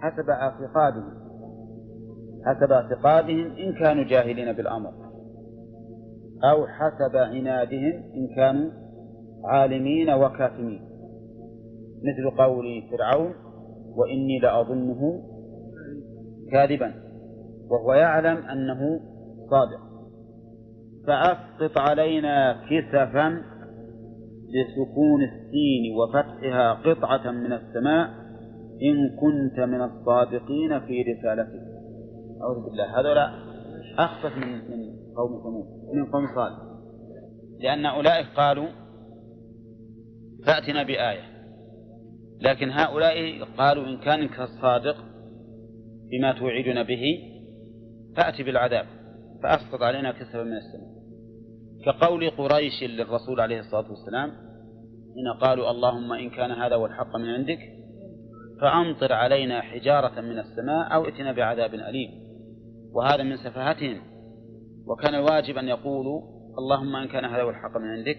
حسب اعتقادهم. حسب اعتقادهم إن كانوا جاهلين بالأمر. أو حسب عنادهم إن كانوا عالمين وكاتمين. مثل قول فرعون وإني لأظنه كاذبا. وهو يعلم أنه صادق. فأسقط علينا كسفا بسكون السين وفتحها قطعة من السماء إن كنت من الصادقين في رسالتك. أعوذ بالله. هذولا أخفف من من قوم ثمود من قوم صالح. لأن أولئك قالوا فأتنا بآية. لكن هؤلاء قالوا إن كان الصادق بما توعدنا به فأتي بالعذاب فأسقط علينا كسبا من السماء كقول قريش للرسول عليه الصلاة والسلام حين قالوا اللهم إن كان هذا هو الحق من عندك فأمطر علينا حجارة من السماء أو ائتنا بعذاب أليم. وهذا من سفاهتهم وكان الواجب أن يقولوا اللهم إن كان هذا هو الحق من عندك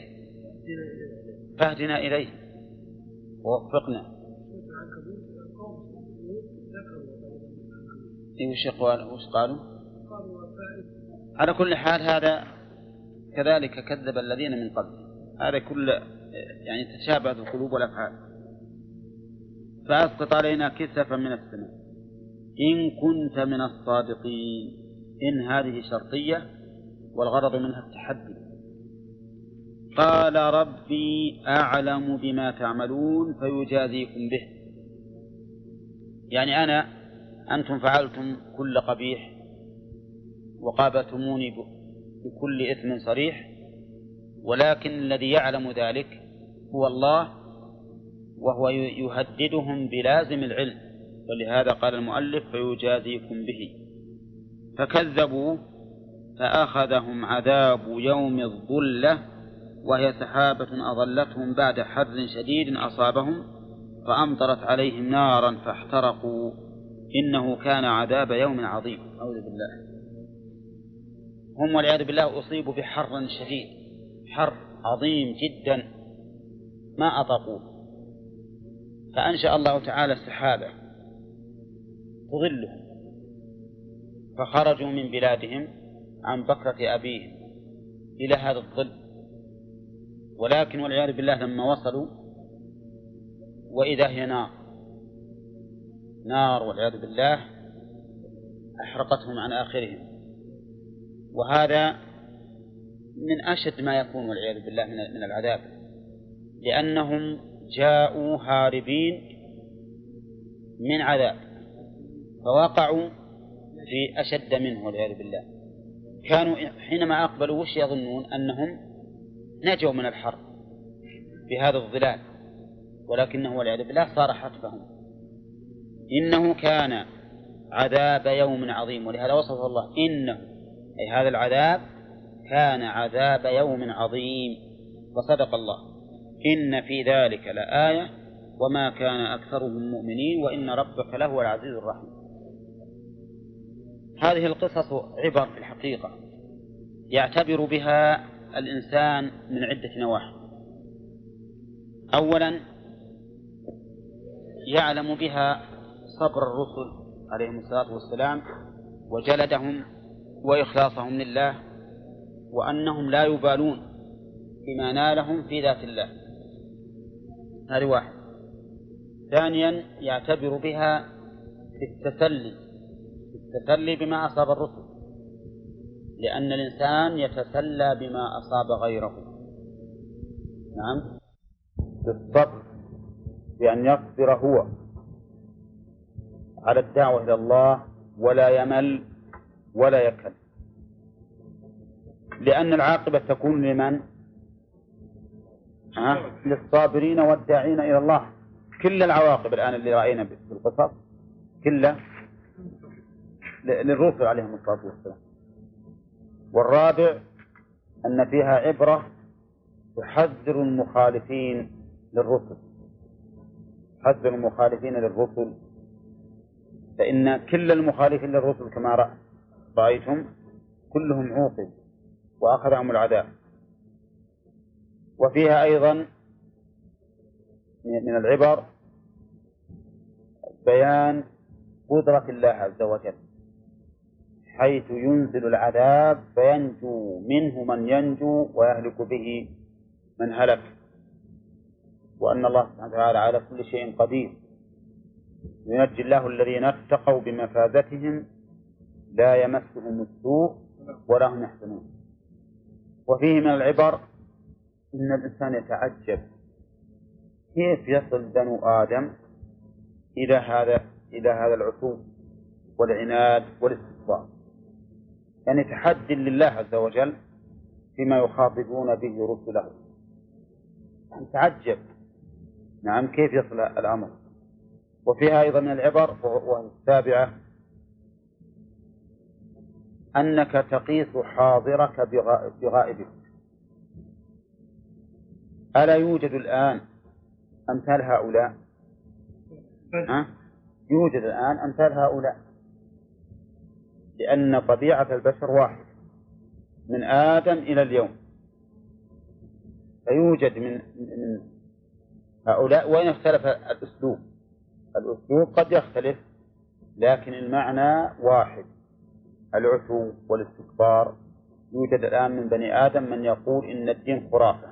فاهدنا إليه. ووفقنا. وش قالوا؟ على كل حال هذا كذلك كذب الذين من قبل. هذا كل يعني تشابهت القلوب والأفعال. فأسقط علينا كسفا من السماء. إن كنت من الصادقين. إن هذه شرطية والغرض منها التحدي. قال ربي أعلم بما تعملون فيجازيكم به. يعني أنا أنتم فعلتم كل قبيح وقابلتموني بكل إثم صريح ولكن الذي يعلم ذلك هو الله وهو يهددهم بلازم العلم ولهذا قال المؤلف فيجازيكم به. فكذبوا فأخذهم عذاب يوم الظلة وهي سحابة أظلتهم بعد حر شديد أصابهم فأمطرت عليهم نارا فاحترقوا. إنه كان عذاب يوم عظيم. أعوذ بالله. هم والعياذ بالله أصيبوا بحر شديد حر عظيم جدا ما أطاقوه. فأنشأ الله تعالى السحابة تظلهم فخرجوا من بلادهم عن بكرة أبيهم إلى هذا الظل. ولكن والعياذ بالله لما وصلوا وإذا هي نار نار والعياذ بالله أحرقتهم عن آخرهم. وهذا من أشد ما يكون والعياذ بالله من العذاب لأنهم جاءوا هاربين من عذاب فوقعوا في أشد منه والعياذ بالله. كانوا حينما أقبلوا وش يظنون؟ أنهم نجوا من الحرب بهذا الظلال ولكنه والعياذ بالله صار حتفهم إنه كان عذاب يوم عظيم ولهذا وصفه الله إنه أي هذا العذاب كان عذاب يوم عظيم وصدق الله. إن في ذلك لآية وما كان أكثرهم مؤمنين وإن ربك لهو العزيز الرحيم. هذه القصص عبر في الحقيقة. يعتبر بها الإنسان من عدة نواحي. أولا يعلم بها صبر الرسل عليهم الصلاة والسلام وجلدهم وإخلاصهم لله وأنهم لا يبالون بما نالهم في ذات الله. هذه واحد ثانيا يعتبر بها في التسلي التسلي بما أصاب الرسل لأن الإنسان يتسلى بما أصاب غيره. نعم؟ بالصبر بأن يصبر هو. على الدعوة إلى الله ولا يمل ولا يكل. لأن العاقبة تكون لمن؟ ها؟ للصابرين والداعين إلى الله. كل العواقب الآن اللي رأينا في القصص كلها للرسل عليهم الصلاة والسلام. والرابع أن فيها عبرة تحذر المخالفين للرسل. تحذر المخالفين للرسل. فإن كل المخالفين للرسل كما رأيتم كلهم عوقب وأخذهم العذاب. وفيها أيضا من العبر بيان قدرة الله عز وجل حيث ينزل العذاب فينجو منه من ينجو ويهلك به من هلك. وأن الله سبحانه وتعالى على كل شيء قدير. ينجي الله الذين اتقوا بمفازتهم لا يمسهم السوء ولا هم يحزنون. وفيه من العبر أن الإنسان يتعجب كيف يصل بنو آدم إلى هذا إلى هذا العتو والعناد والاستكبار يعني تحدي لله عز وجل فيما يخاطبون به رسله. يعني تعجب. نعم كيف يصل الأمر؟ وفيها أيضا العبر وهي السابعة أنك تقيس حاضرك بغائبك. ألا يوجد الآن أمثال هؤلاء؟ ها؟ يوجد الآن أمثال هؤلاء. لأن طبيعة البشر واحد. من آدم إلى اليوم. فيوجد من من هؤلاء وإن اختلف الأسلوب؟ الأسلوب قد يختلف لكن المعنى واحد. العتو والاستكبار. يوجد الآن من بني آدم من يقول إن الدين خرافة.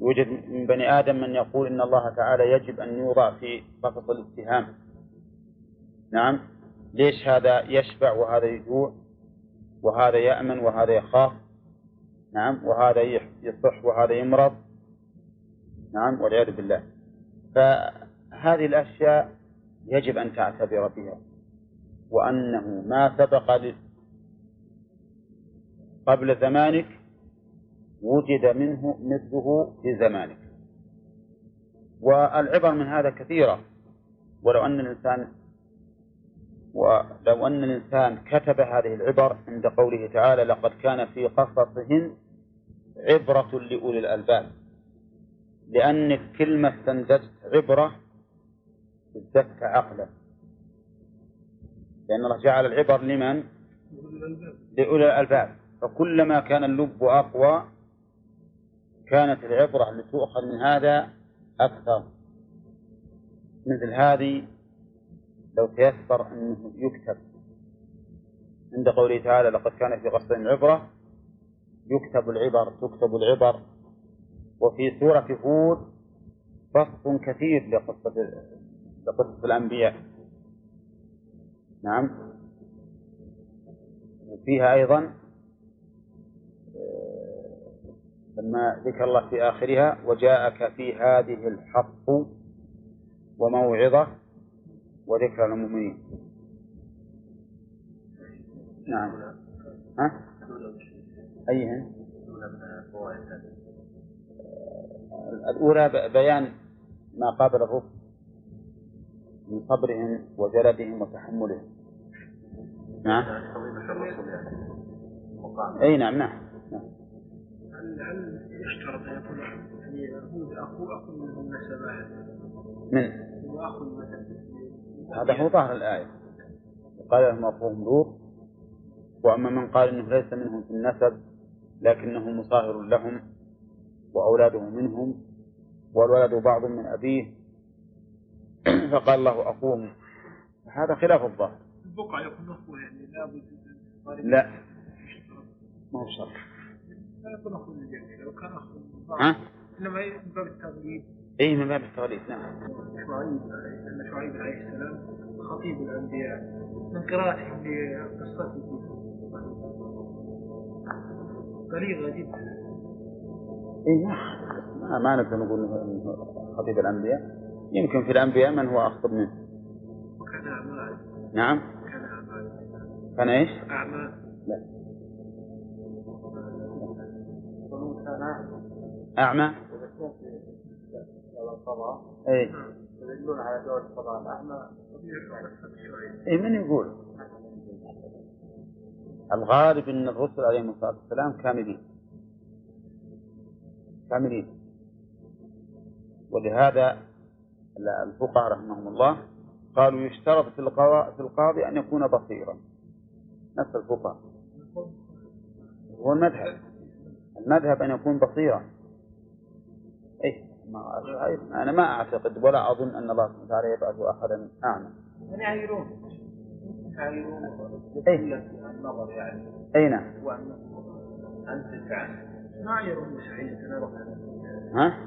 يوجد من بني آدم من يقول إن الله تعالى يجب أن يوضع في قفص الاتهام. نعم. ليش هذا يشبع وهذا يجوع وهذا يأمن وهذا يخاف؟ نعم. وهذا يصح وهذا يمرض. نعم. والعياذ بالله. فهذه الأشياء يجب أن تعتبر بها. وأنه ما سبق قبل زمانك وجد منه مثله في زمانك. والعبر من هذا كثيرة. ولو أن الإنسان ولو أن الإنسان كتب هذه العبر عند قوله تعالى لقد كان في قصصهم عبرة لأولي الألباب. لأنك كلمة استنتجت عبرة ازددت عقلا. لأن الله جعل العبر لمن؟ لأولي الألباب. فكلما كان اللب أقوى كانت العبرة اللي تؤخذ من هذا أكثر. مثل هذه لو تيسر أنه يكتب. عند قوله تعالى لقد كان في قصد عبرة يكتب العبر تكتب العبر. وفي سورة هود فصل كثير لقصة لقصة الأنبياء. نعم. وفيها أيضا لما ذكر الله في آخرها وجاءك في هذه الحق وموعظة وذكرى للمؤمنين نعم ها؟ أيهن؟ الأولى بيان ما قابل الرسل من صبرهم وجلدهم وتحملهم نعم أي نعم نعم, نعم. يشترط أن يكون يعني هود اخو اخو من النسب من؟ اخو هذا هو ظاهر الآية. قال لهم أخوهم لوط. وأما من قال إنه ليس منهم في النسب لكنه مصاهر لهم وأولاده منهم والولد بعض من أبيه. فقال الله أخوهم. هذا خلاف الظاهر. البقعة يكون اخوه يعني لابد لا. ما هو شرط. لا اخو ها؟ إنما من باب التغليب اي من باب التغليب نعم. شعيب أن شعيب عليه السلام خطيب الأنبياء. من قراءتهم لقصته بليغة جدا. اي ما ما نقدر نقول إنه خطيب الأنبياء. يمكن في الأنبياء من هو أخطب منه. وكان أعمال. نعم. كان أعمال. كان إيش؟ أعمال. لا. أعمى؟ اي يدلون على دور القضاء الأعمى اي من يقول؟ الغالب إن الرسل عليهم الصلاة والسلام كاملين. كاملين. ولهذا الفقهاء رحمهم الله قالوا يشترط في القضاء في القاضي أن يكون بصيرا. نفس الفقهاء. هو المذهب. المذهب أن يكون بصيرا. إيه ما أنا ما أعتقد ولا أظن أن الله سبحانه وتعالى يبعث أحدا أعمى. يعايرون يعايرون إيه. النظر يعني. اي نعم. أنت ما عايرون سعيد أنا ها؟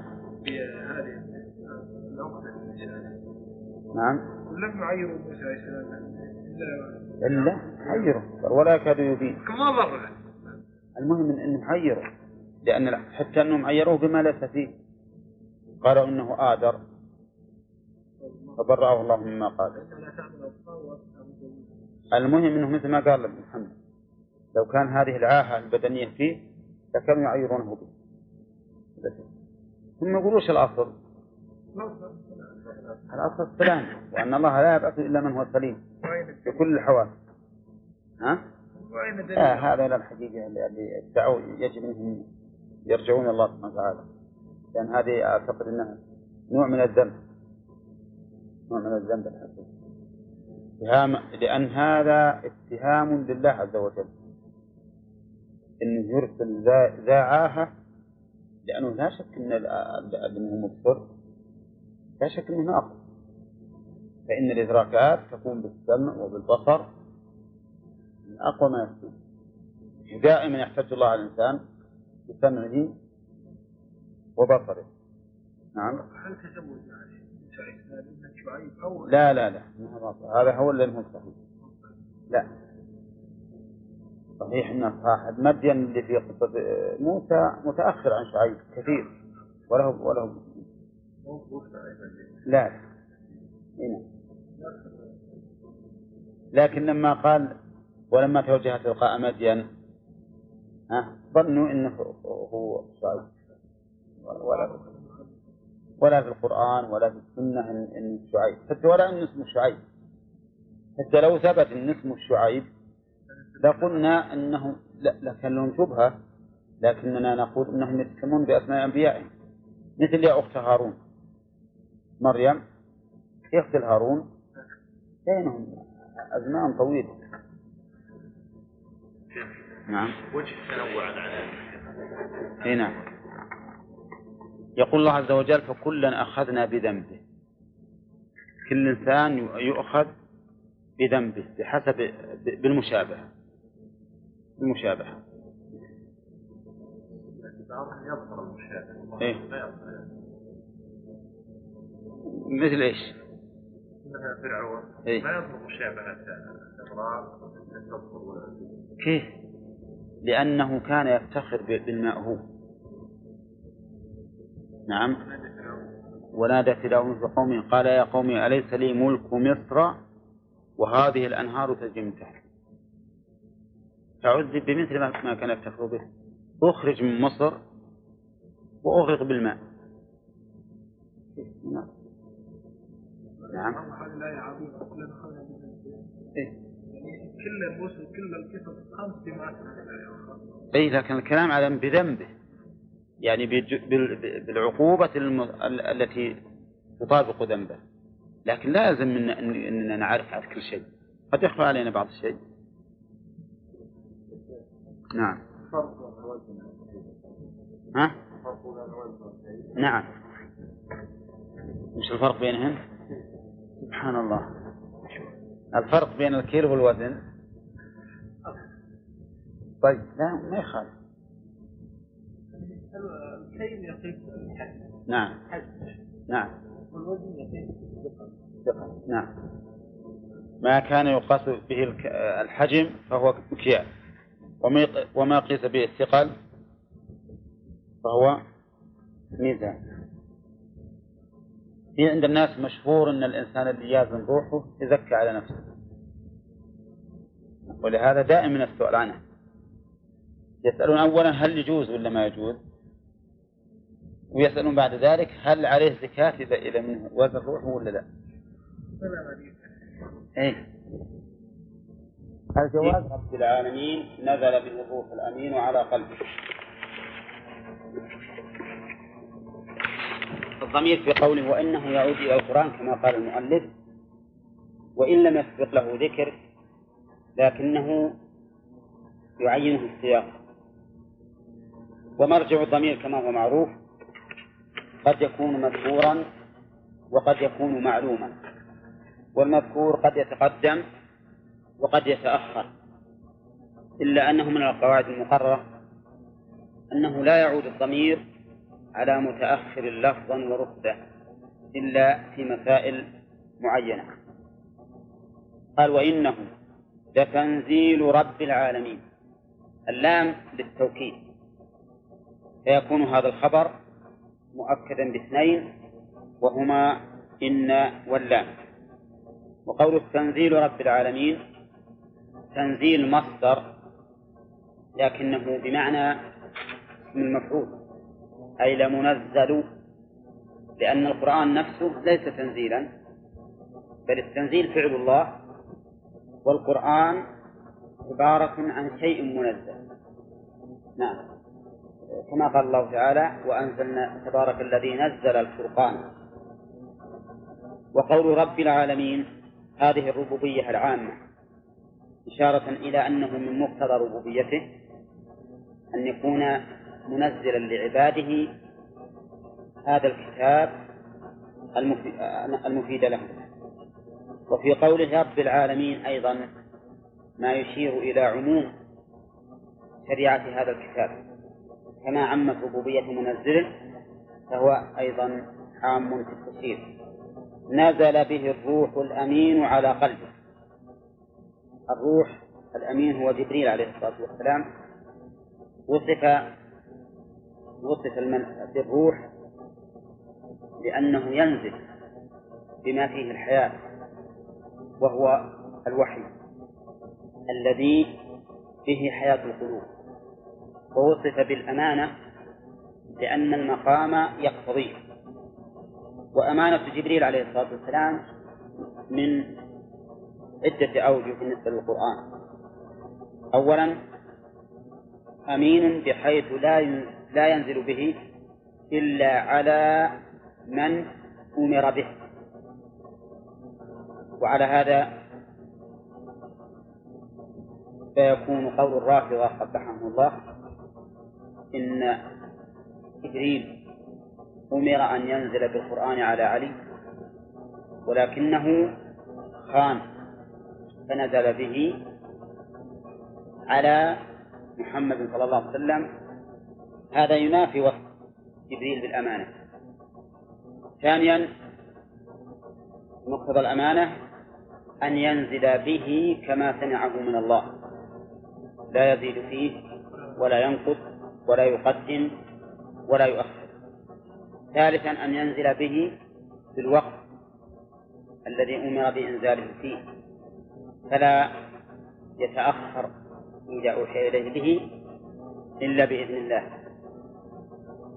في هذه العقدة نعم. لم يعيروا موسى عليه السلام إلا حيره ولا يكاد يبين كما ضر المهم إن- انهم لأن حتى أنهم عيروه بما ليس فيه قالوا إنه آدر فبرأه الله مما قال المهم إنه مثل ما قال ابن محمد لو كان هذه العاهة البدنية فيه لكانوا يعيرونه به. ثم يقولوا وش الأصل؟ الأصل السلام وأن الله لا يبعث إلا من هو سليم في كل الحوادث ها؟ لا هذا الحقيقة اللي ادعوا يجب أنهم يرجعون إلى الله سبحانه وتعالى. لأن هذه أعتقد أنها نوع من الذنب. نوع من الذنب الحقيقي. اتهام لأن هذا اتهام لله عز وجل. أنه يرسل ذا ذا عاهة لأنه لا شك أن أنه مبصر. لا شك أنه ناقص. فإن الإدراكات تكون بالسمع وبالبصر من أقوى ما يكون. ودائما يحتج الله على الإنسان بسمعه وبصره. نعم. هل تزوج يعني؟ شعيب أو لا؟ لا لا. هذا هو اللي هو صحيح. لا. صحيح إن صاحب مدين اللي في قصة موسى متأخر عن شعيب كثير. وله وله لا. هنا. لكن لما قال ولما توجه تلقاء مدين ها؟ ظنوا إنه هو شعيب ولا ولا في القرآن ولا في السنة إن شعيب. حتى ولا إن اسمه شعيب. حتى لو ثبت إن اسمه شعيب لقلنا أنه لا لكن لهم شبهة لكننا نقول أنهم يتكلمون بأسماء أنبيائهم مثل يا أخت هارون. مريم أخت هارون بينهم أزمان طويلة. نعم وجه تنوع العذاب اي نعم يقول الله عز وجل فكلا أخذنا بذنبه كل إنسان يؤخذ بذنبه بحسب بالمشابهة بالمشابهة بعضهم يظهر المشابه إيه. مثل إيش؟ مثلا فرعون إيه. ما يظهر تظهر ولا كيف؟ لأنه كان يفتخر ب- بالمأهوب نعم. ونادى فرعون في قومه قال يا قوم أليس لي ملك مصر وهذه الأنهار تجري تحت فعذب بمثل ما كان يفتخر به. أخرج من مصر وأغرق بالماء. نعم نعم. إيه. كل الموسم كل القصص خمس جماعات من الآية اي لكن الكلام على بذنبه. يعني بالعقوبة التي تطابق ذنبه. لكن لا يلزم أننا نعرف عن كل شيء. قد يخفى علينا بعض الشيء. نعم. ها؟ نعم. وش الفرق بينهم سبحان الله. الفرق بين الكيل والوزن. طيب لا ما يخالف. الكيل يقيس الحجم نعم. نعم. والوزن ثقة نعم. ما كان يقاس به الحجم فهو مكيال وما قيس به الثقل فهو ميزان. في عند الناس مشهور إن الإنسان اللي يازن روحه يزكى على نفسه. ولهذا دائما السؤال عنه. يسألون أولا هل يجوز ولا ما يجوز؟ ويسألون بعد ذلك هل عليه زكاة إذا إذا من وزن روحه ولا لا؟ إيه. الجواز؟ رب العالمين نزل به الروح الأمين على قلبه. الضمير في قوله وإنه يعود إلى القرآن كما قال المؤلف. وإن لم يسبق له ذكر لكنه يعينه السياق. ومرجع الضمير كما هو معروف قد يكون مذكورا وقد يكون معلوما والمذكور قد يتقدم وقد يتأخر إلا أنه من القواعد المقررة أنه لا يعود الضمير على متأخر لفظا ورتبة إلا في مسائل معينة. قال وإنه لتنزيل رب العالمين اللام للتوكيد. فيكون هذا الخبر مؤكدا باثنين وهما إن واللام وقول تنزيل رب العالمين تنزيل مصدر لكنه بمعنى اسم المفعول أي لمنزل لأن القرآن نفسه ليس تنزيلا بل التنزيل فعل الله والقرآن عبارة عن شيء منزل. نعم. كما قال الله تعالى وأنزلنا تبارك الذي نزل الفرقان. وقول رب العالمين هذه الربوبية العامة إشارة إلى أنه من مقتضى ربوبيته أن يكون منزلا لعباده هذا الكتاب المفيد لهم وفي قوله رب العالمين أيضا ما يشير إلى عموم شريعة هذا الكتاب. كما عمت ربوبية منزله فهو أيضا عام في التشريع نزل به الروح الأمين على قلبه. الروح الأمين هو جبريل عليه الصلاة والسلام. وصف وصف بالروح لأنه ينزل بما فيه الحياة وهو الوحي الذي به حياة القلوب. ووصف بالأمانة لأن المقام يقتضيه وأمانة جبريل عليه الصلاة والسلام من عدة أوجه بالنسبة للقرآن. أولا أمين بحيث لا لا ينزل به إلا على من أمر به. وعلى هذا فيكون قول الرافضة قبحهم الله. إن جبريل أمر أن ينزل بالقرآن على علي ولكنه خان فنزل به على محمد صلى الله عليه وسلم. هذا ينافي وصف جبريل بالأمانة ثانيا مقتضى الأمانة أن ينزل به كما سمعه من الله. لا يزيد فيه ولا ينقص. ولا يقدم ولا يؤخر. ثالثا أن ينزل به في الوقت الذي أمر بإنزاله فيه. فلا يتأخر إذا أوحي إليه به إلا بإذن الله.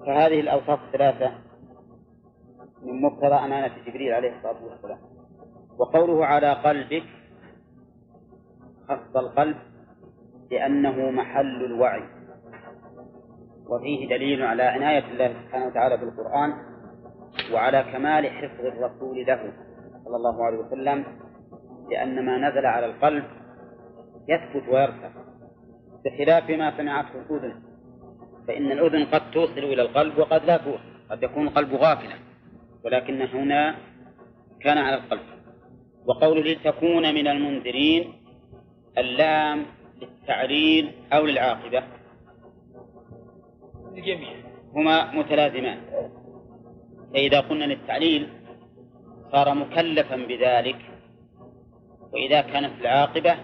فهذه الأوصاف الثلاثة من مقتضى أمانة جبريل عليه الصلاة والسلام. وقوله على قلبك خص القلب لأنه محل الوعي. وفيه دليل على عناية الله سبحانه وتعالى بالقرآن وعلى كمال حفظ الرسول له صلى الله عليه وسلم لأن ما نزل على القلب يثبت ويرفع بخلاف ما سمعته الأذن فإن الأذن قد توصل إلى القلب وقد لا توصل قد يكون القلب غافلا ولكن هنا كان على القلب. وقوله لتكون من المنذرين اللام للتعليل أو للعاقبة. الجميع هما متلازمان. فإذا قلنا للتعليل صار مكلفا بذلك وإذا كانت العاقبة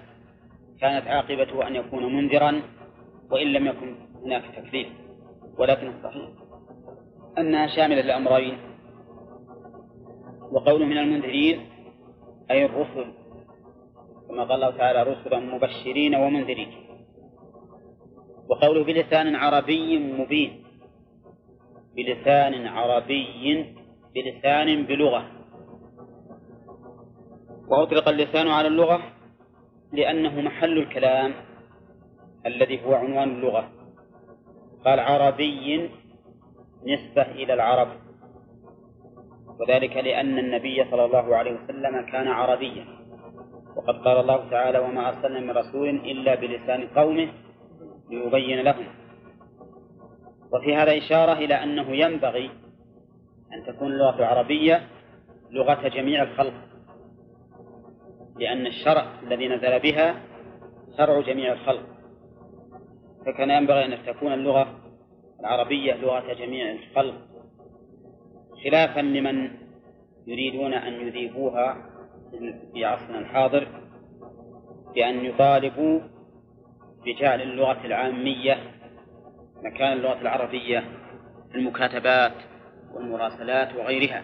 كانت عاقبته أن يكون منذرا وإن لم يكن هناك تكليف ولكن الصحيح أنها شاملة للأمرين وقوله من المنذرين أي الرسل كما قال الله تعالى رسلا مبشرين ومنذرين. وقوله بلسان عربي مبين. بلسان عربي بلسان بلغة. وأطلق اللسان على اللغة لأنه محل الكلام الذي هو عنوان اللغة. قال عربي نسبة إلى العرب. وذلك لأن النبي صلى الله عليه وسلم كان عربيا. وقد قال الله تعالى وما أرسلنا من رسول إلا بلسان قومه ليبين لهم. وفي هذا إشارة إلى أنه ينبغي أن تكون اللغة العربية لغة جميع الخلق لأن الشرع الذي نزل بها شرع جميع الخلق. فكان ينبغي أن تكون اللغة العربية لغة جميع الخلق خلافا لمن يريدون أن يذيبوها في عصرنا الحاضر بأن يطالبوا بجعل اللغة العامية مكان اللغة العربية في المكاتبات والمراسلات وغيرها.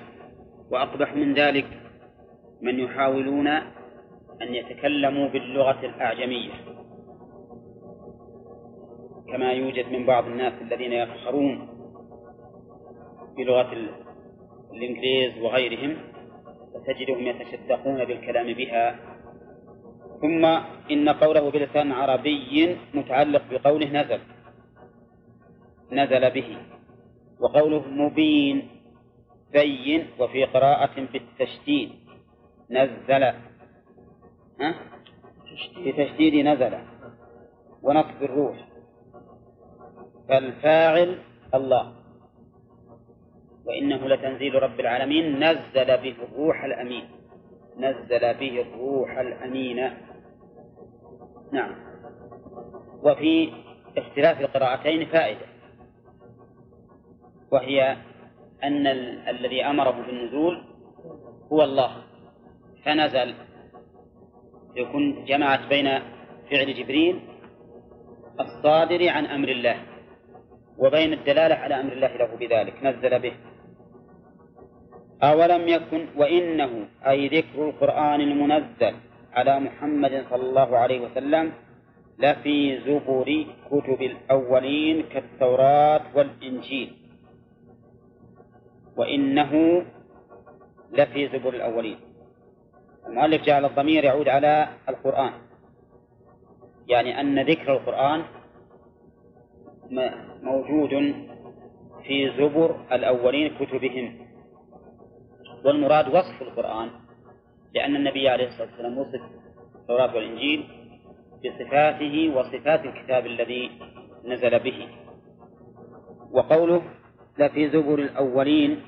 وأقبح من ذلك من يحاولون أن يتكلموا باللغة الأعجمية. كما يوجد من بعض الناس الذين يفخرون بلغة الإنجليز وغيرهم فتجدهم يتشدقون بالكلام بها ثم إن قوله بلسان عربي متعلق بقوله نزل نزل به وقوله مبين بين وفي قراءة بالتشديد نزل ها؟ بتشديد نزل ونصب الروح فالفاعل الله وإنه لتنزيل رب العالمين نزل به الروح الأمين نزل به الروح الأمين نعم. وفي اختلاف القراءتين فائدة. وهي أن ال- الذي أمره بالنزول هو الله. فنزل. يكون جمعت بين فعل جبريل الصادر عن أمر الله وبين الدلالة على أمر الله له بذلك. نزل به. أولم يكن؟ وإنه أي ذكر القرآن المنزل على محمد صلى الله عليه وسلم لفي زبر كتب الأولين كالتوراة والإنجيل. وإنه لفي زبر الأولين. المؤلف جعل الضمير يعود على القرآن. يعني أن ذكر القرآن موجود في زبر الأولين كتبهم. والمراد وصف القرآن لأن النبي عليه الصلاة والسلام وصف التوراة والإنجيل بصفاته وصفات الكتاب الذي نزل به. وقوله لفي زبر الأولين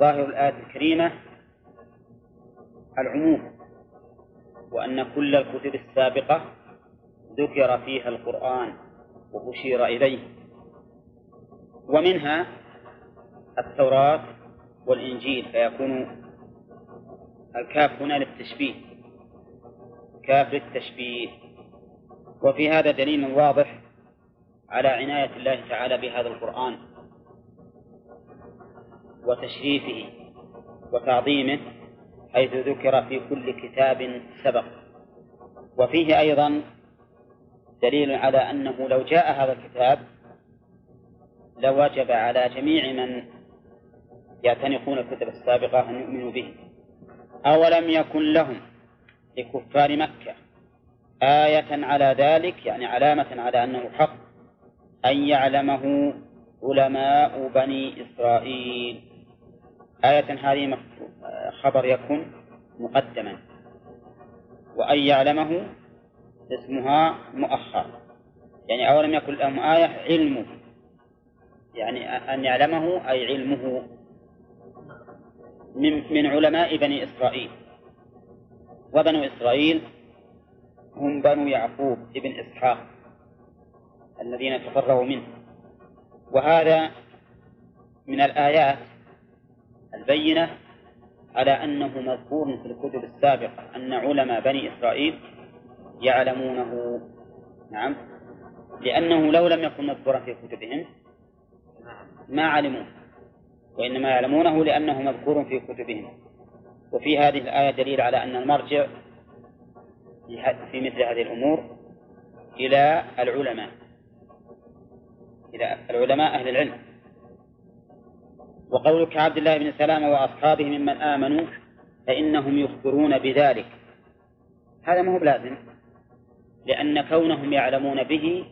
ظاهر الآية الكريمة العموم وأن كل الكتب السابقة ذكر فيها القرآن وأشير إليه. ومنها التوراة والإنجيل فيكون الكاف هنا للتشبيه. كاف للتشبيه. وفي هذا دليل واضح على عناية الله تعالى بهذا القرآن وتشريفه وتعظيمه حيث ذكر في كل كتاب سبق. وفيه أيضا دليل على أنه لو جاء هذا الكتاب لوجب على جميع من يعتنقون الكتب السابقة أن يؤمنوا به. أولم يكن لهم لكفار مكة آية على ذلك يعني علامة على أنه حق أن يعلمه علماء بني إسرائيل. آية هذه خبر يكون مقدما. وأن يعلمه اسمها مؤخر. يعني أولم يكن لهم آية علمه. يعني أن يعلمه أي علمه من من علماء بني إسرائيل. وبنو إسرائيل هم بنو يعقوب ابن إسحاق الذين تفرغوا منه. وهذا من الآيات البينة على أنه مذكور في الكتب السابقة أن علماء بني إسرائيل يعلمونه. نعم. لأنه لو لم يكن مذكورا في كتبهم ما علموه. وإنما يعلمونه لأنه مذكور في كتبهم. وفي هذه الآية دليل على أن المرجع في مثل هذه الأمور إلى العلماء إلى العلماء أهل العلم. وقولك عبد الله بن سلام وأصحابه ممن آمنوا فإنهم يخبرون بذلك. هذا ما هو بلازم لأن كونهم يعلمون به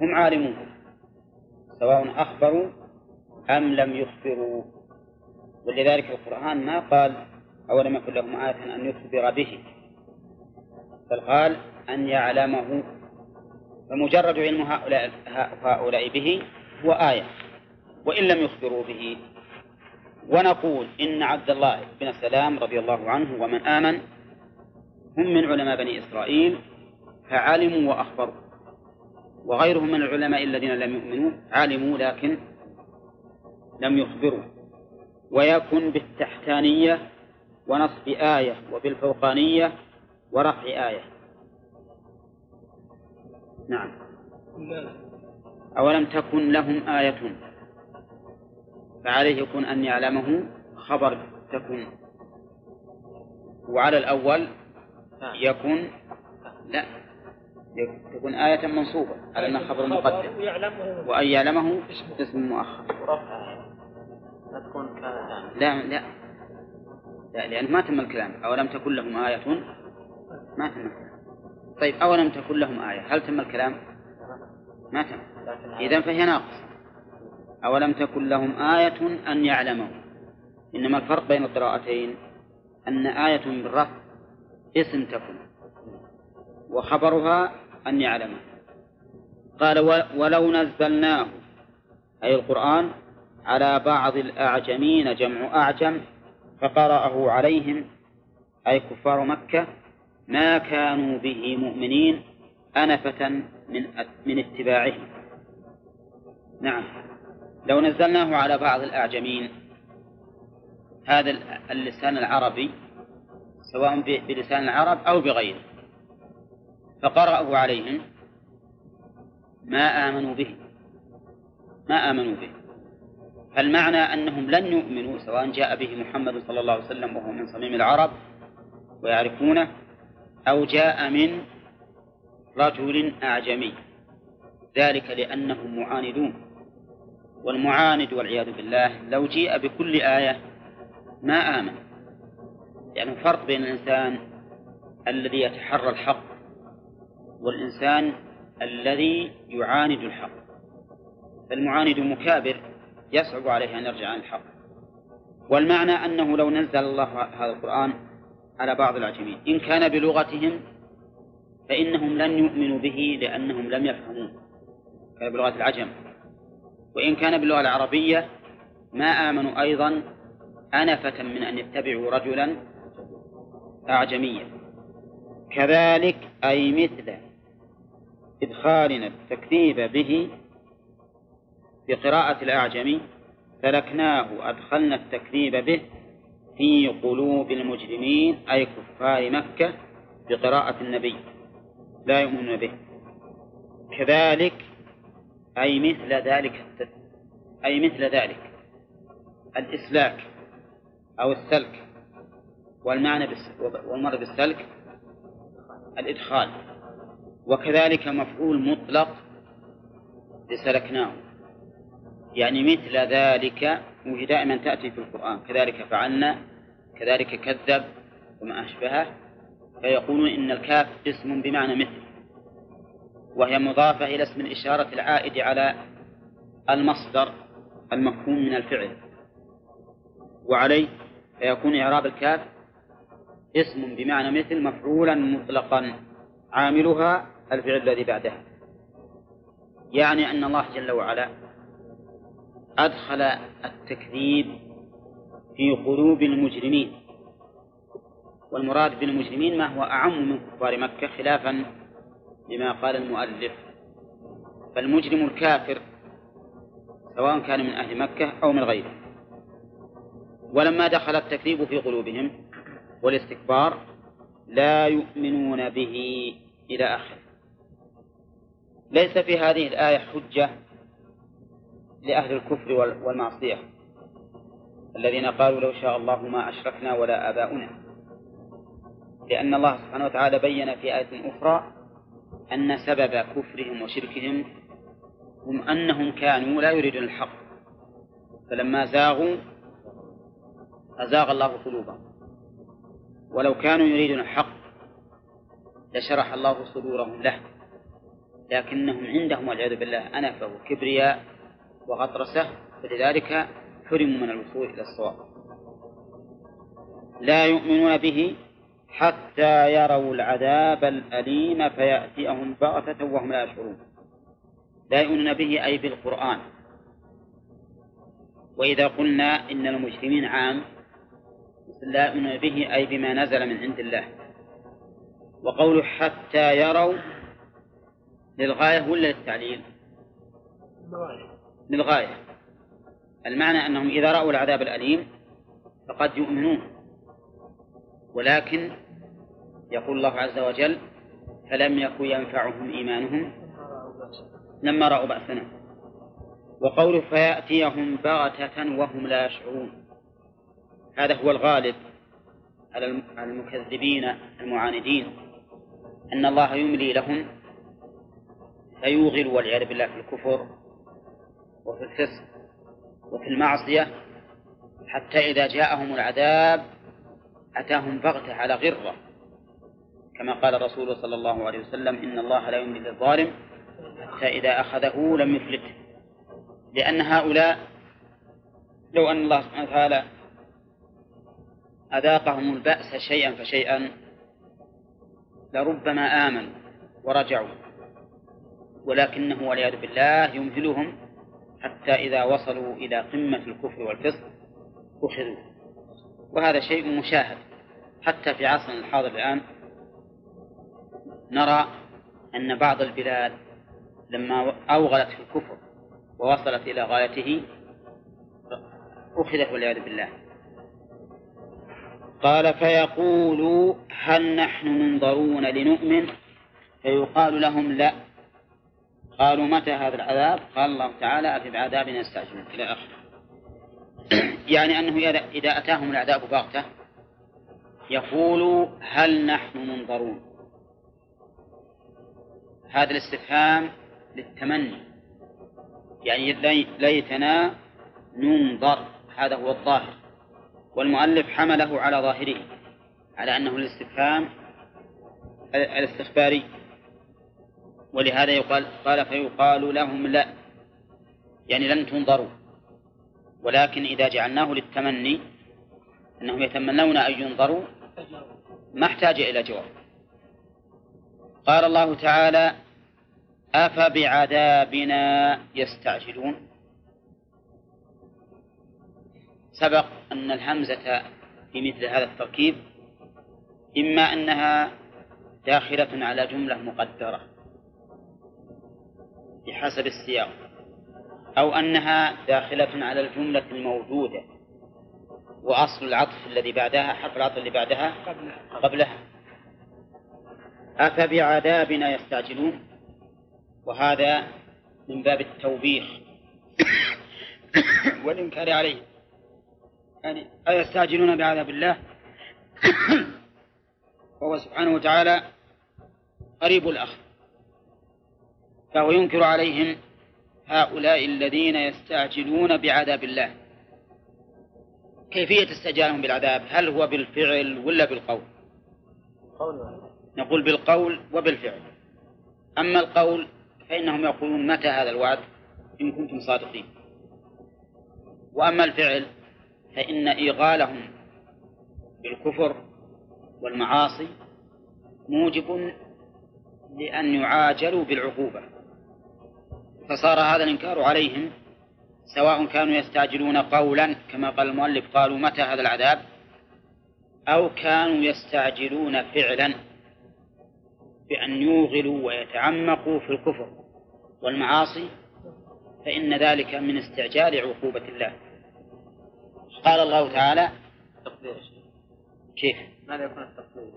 هم عالمون سواء أخبروا أم لم يخبروا؟ ولذلك القرآن ما قال أولم يكن لهم آية أن يخبر به بل قال أن يعلمه. فمجرد علم هؤلاء, هؤلاء به هو آية وإن لم يخبروا به. ونقول إن عبد الله بن سلام رضي الله عنه ومن آمن هم من علماء بني إسرائيل فعلموا وأخبروا. وغيرهم من العلماء الذين لم يؤمنوا علموا لكن لم يخبروا ويكن بالتحتانية ونصب آية وبالفوقانية ورفع آية. نعم. أولم تكن لهم آية؟ فعليه يكون أن يعلمه خبر تكن وعلى الأول يكون لا تكون آية منصوبة على أنها خبر مقدم. وأن يعلمه اسم مؤخر. تكون لا لا. لا لأن ما تم الكلام. أولم تكن لهم آية؟ ما تم الكلام. طيب أولم تكن لهم آية؟ هل تم الكلام؟ ما تم. إذا فهي ناقص أولم تكن لهم آية أن يعلموا؟ إنما الفرق بين القراءتين أن آية بالرفع اسم تكن وخبرها أن يعلم قال ولو نزلناه أي القرآن على بعض الأعجمين جمع أعجم فقرأه عليهم أي كفار مكة ما كانوا به مؤمنين أنفة من من اتباعهم. نعم. لو نزلناه على بعض الأعجمين هذا اللسان العربي سواء بلسان العرب أو بغيره. فقرأه عليهم ما آمنوا به ما آمنوا به. فالمعنى أنهم لن يؤمنوا سواء جاء به محمد صلى الله عليه وسلم وهو من صميم العرب ويعرفونه أو جاء من رجل أعجمي. ذلك لأنهم معاندون. والمعاند والعياذ بالله لو جيء بكل آية ما آمن. يعني فرق بين الإنسان الذي يتحرى الحق والإنسان الذي يعاند الحق. فالمعاند مكابر. يصعب عليه أن يرجع عن الحق. والمعنى أنه لو نزل الله هذا القرآن على بعض العجمين إن كان بلغتهم فإنهم لن يؤمنوا به لأنهم لم يفهموه كان بلغة العجم. وإن كان باللغة العربية ما آمنوا أيضا أنفة من أن يتبعوا رجلا أعجميا. كذلك أي مثل إدخالنا التكذيب به بقراءة الأعجم سلكناه أدخلنا التكذيب به في قلوب المجرمين أي كفار مكة بقراءة النبي لا يؤمنون به. كذلك أي مثل ذلك أي مثل ذلك الإسلاك أو السلك والمعنى والمرة بالسلك الإدخال. وكذلك مفعول مطلق لسلكناه. يعني مثل ذلك وهي دائما تأتي في القرآن. كذلك فعلنا كذلك كذب وما أشبهه فيقولون إن الكاف اسم بمعنى مثل وهي مضافة إلى اسم الإشارة العائد على المصدر المفهوم من الفعل. وعليه فيكون إعراب الكاف اسم بمعنى مثل مفعولا مطلقا عاملها الفعل الذي بعدها. يعني أن الله جل وعلا أدخل التكذيب في قلوب المجرمين. والمراد بالمجرمين ما هو أعم من كفار مكة خلافا لما قال المؤلف. فالمجرم الكافر سواء كان من أهل مكة أو من غيره. ولما دخل التكذيب في قلوبهم والاستكبار لا يؤمنون به إلى آخره. ليس في هذه الآية حجة لأهل الكفر والمعصية الذين قالوا لو شاء الله ما أشركنا ولا آباؤنا. لأن الله سبحانه وتعالى بين في آية أخرى أن سبب كفرهم وشركهم هم أنهم كانوا لا يريدون الحق. فلما زاغوا أزاغ الله قلوبهم. ولو كانوا يريدون الحق لشرح الله صدورهم له. لكنهم عندهم والعياذ بالله أنفة وكبرياء وغطرسة فلذلك حرموا من الوصول إلى الصواب. لا يؤمنون به حتى يروا العذاب الأليم فيأتيهم بغتة وهم لا يشعرون. لا يؤمنون به أي بالقرآن. وإذا قلنا إن المجرمين عام لا يؤمنون به أي بما نزل من عند الله. وقوله حتى يروا للغاية ولا للتعليل؟ للغاية. المعنى أنهم إذا رأوا العذاب الأليم فقد يؤمنون. ولكن يقول الله عز وجل فلم يكن ينفعهم إيمانهم لما رأوا بأسنا. وقوله فيأتيهم بغتة وهم لا يشعرون. هذا هو الغالب على المكذبين المعاندين. أن الله يملي لهم فيوغل والعياذ بالله في الكفر. وفي الفسق وفي المعصية حتى إذا جاءهم العذاب أتاهم بغتة على غرة. كما قال الرسول صلى الله عليه وسلم إن الله لا يملي للظالم حتى إذا أخذه لم يفلته لأن هؤلاء لو أن الله سبحانه وتعالى أذاقهم البأس شيئا فشيئا لربما آمنوا ورجعوا ولكنه والعياذ بالله يمهلهم حتى إذا وصلوا إلى قمة الكفر والفسق أخذوا. وهذا شيء مشاهد. حتى في عصرنا الحاضر الآن نرى أن بعض البلاد لما أوغلت في الكفر ووصلت إلى غايته أخذت والعياذ بالله. قال فيقول هل نحن منظرون لنؤمن؟ فيقال لهم لا. قالوا متى هذا العذاب؟ قال الله تعالى أفي بعذابنا يستعجلون. إلى آخره. يعني أنه إذا أتاهم العذاب بغتة يقول هل نحن منظرون؟ هذا الاستفهام للتمني. يعني ليتنا ننظر هذا هو الظاهر. والمؤلف حمله على ظاهره على أنه الاستفهام الاستخباري. ولهذا يقال قال فيقال لهم لا. يعني لن تنظروا. ولكن إذا جعلناه للتمني أنهم يتمنون أن ينظروا ما احتاج إلى جواب. قال الله تعالى أفبعذابنا يستعجلون؟ سبق أن الهمزة في مثل هذا التركيب إما أنها داخلة على جملة مقدرة. بحسب السياق أو أنها داخلة على الجملة الموجودة وأصل العطف الذي بعدها حرف العطف اللي بعدها قبلها. أفبعذابنا يستعجلون؟ وهذا من باب التوبيخ. والإنكار عليه. يعني أيستعجلون بعذاب الله؟ وهو سبحانه وتعالى قريب الأخذ. فهو ينكر عليهم هؤلاء الذين يستعجلون بعذاب الله. كيفية استعجالهم بالعذاب؟ هل هو بالفعل ولا بالقول؟ نقول بالقول وبالفعل. أما القول فإنهم يقولون متى هذا الوعد؟ إن كنتم صادقين. وأما الفعل فإن إيغالهم بالكفر والمعاصي موجب لأن يعاجلوا بالعقوبة. فصار هذا الإنكار عليهم سواء كانوا يستعجلون قولا كما قال المؤلف قالوا متى هذا العذاب أو كانوا يستعجلون فعلا بأن يوغلوا ويتعمقوا في الكفر والمعاصي فإن ذلك من استعجال عقوبة الله قال الله تعالى كيف؟ ماذا يكون التقدير؟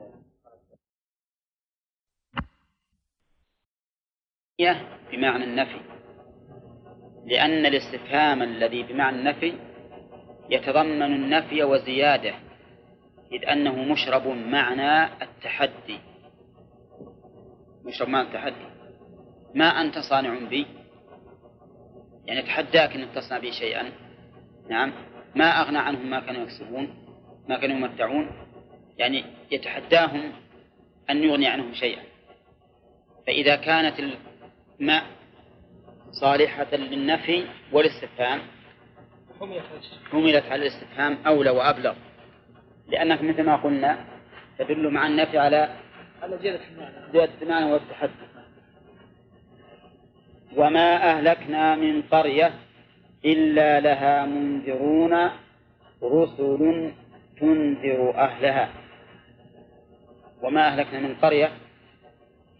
بمعنى النفي لأن الاستفهام الذي بمعنى النفي يتضمن النفي وزيادة إذ أنه مشرب معنى التحدي. مشرب معنى التحدي. ما أنت صانع بي يعني أتحداك أنك تصنع بي شيئا. نعم. ما أغنى عنهم ما كانوا يكسبون ما كانوا يمتعون. يعني يتحداهم أن يغني عنهم شيئا. فإذا كانت الماء صالحة للنفي والاستفهام. حملت على الاستفهام أولى وأبلغ. لأنك مثل ما قلنا تدل مع النفي على على زيادة المعنى. زيادة المعنى والتحدث. وما أهلكنا من قرية إلا لها منذرون رسل تنذر أهلها. وما أهلكنا من قرية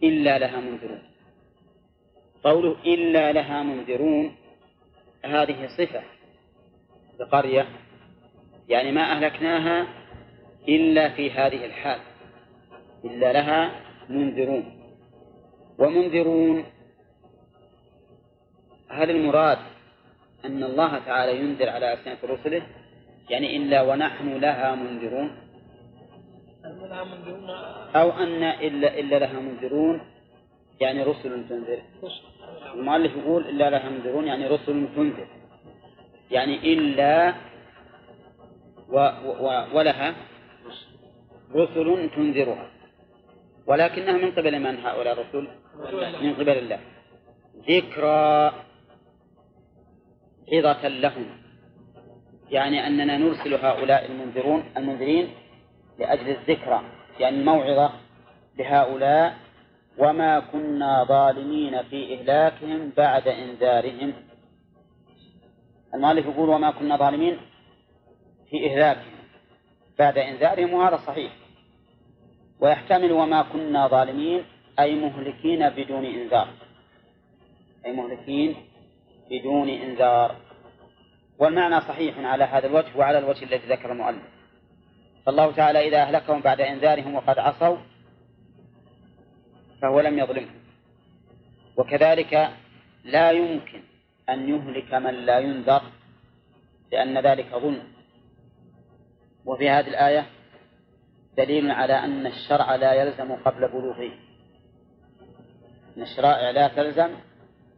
إلا لها منذرون. قوله إلا لها منذرون هذه صفة لقرية يعني ما أهلكناها إلا في هذه الحال. إلا لها منذرون. ومنذرون هل المراد أن الله تعالى ينذر على ألسنة رسله؟ يعني إلا ونحن لها منذرون؟ أو أن إلا إلا لها منذرون يعني رسل تنذر. المؤلف يقول إلا لها منذرون يعني رسل تنذر. يعني إلا و و ولها رسل تنذرها. ولكنها من قبل من هؤلاء الرسل؟ من قبل الله. ذكرى عظة لهم. يعني أننا نرسل هؤلاء المنذرون المنذرين لأجل الذكرى. يعني الموعظة لهؤلاء وما كنا ظالمين في إهلاكهم بعد إنذارهم. المؤلف يقول وما كنا ظالمين في إهلاكهم بعد إنذارهم وهذا صحيح. ويحتمل وما كنا ظالمين أي مهلكين بدون إنذار. أي مهلكين بدون إنذار. والمعنى صحيح على هذا الوجه وعلى الوجه الذي ذكر المؤلف. فالله تعالى إذا أهلكهم بعد إنذارهم وقد عصوا فهو لم يظلمهم وكذلك لا يمكن أن يهلك من لا ينذر لأن ذلك ظلم. وفي هذه الآية دليل على أن الشرع لا يلزم قبل بلوغه. أن الشرائع لا تلزم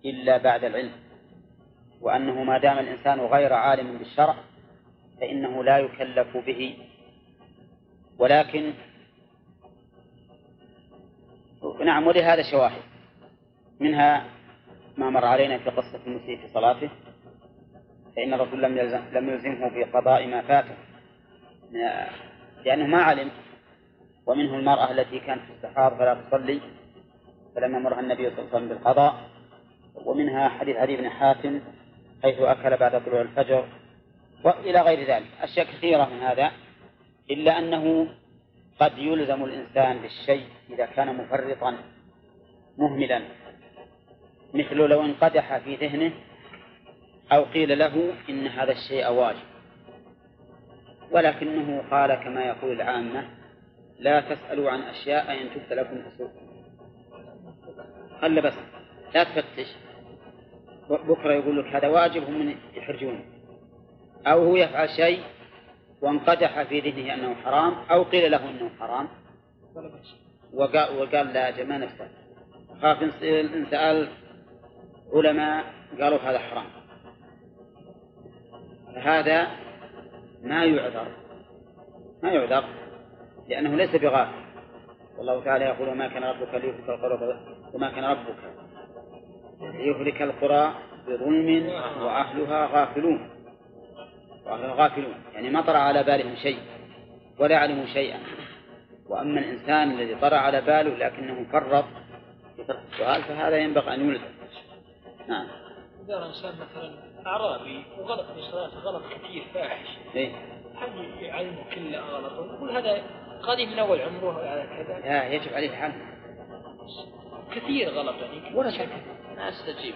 إلا بعد العلم. وأنه ما دام الإنسان غير عالم بالشرع فإنه لا يكلف به. ولكن نعم ولهذا شواهد. منها ما مر علينا في قصة المسيء في صلاته. فإن الرسول لم يلزم لم يلزمه بقضاء ما فاته. لأنه ما علم. ومنه المرأة التي كانت في السحار فلا تصلي. فلم يمرها النبي صلى الله عليه وسلم بالقضاء. ومنها حديث علي بن حاتم حيث أكل بعد طلوع الفجر. وإلى غير ذلك. أشياء كثيرة من هذا. إلا أنه قد يلزم الإنسان بالشيء إذا كان مفرطا مهملا. مثل لو انقدح في ذهنه أو قيل له إن هذا الشيء واجب. ولكنه قال كما يقول العامة لا تسألوا عن أشياء إن تبت لكم تسوءكم خل بس لا تفتش. بكرة يقول لك هذا واجب هم يحرجون. أو هو يفعل شيء وانقدح في ذهنه أنه حرام أو قيل له أنه حرام. وقال, وقال لا جمع نفسه خاف إن سأل علماء قالوا هذا حرام. هذا ما يعذر. ما يعذر لأنه ليس بغافل. والله تعالى يقول وما كان ربك ليهلك القرى وما كان ربك ليهلك القرى بظلم وأهلها غافلون. وأهلها غافلون. يعني ما طرأ على بالهم شيء ولا علموا شيئا. وأما الإنسان الذي طرأ على باله لكنه فرط السؤال فهذا ينبغي أن يلزم نعم. إذا إنسان مثلا أعرابي وغلط في صلاته غلط كثير فاحش. إيه؟ هل يعلمه كله غلط يقول هذا قديم من أول عمره على كذا. لا يجب عليه حل كثير غلط يعني. ولا شك. ما أستجيب.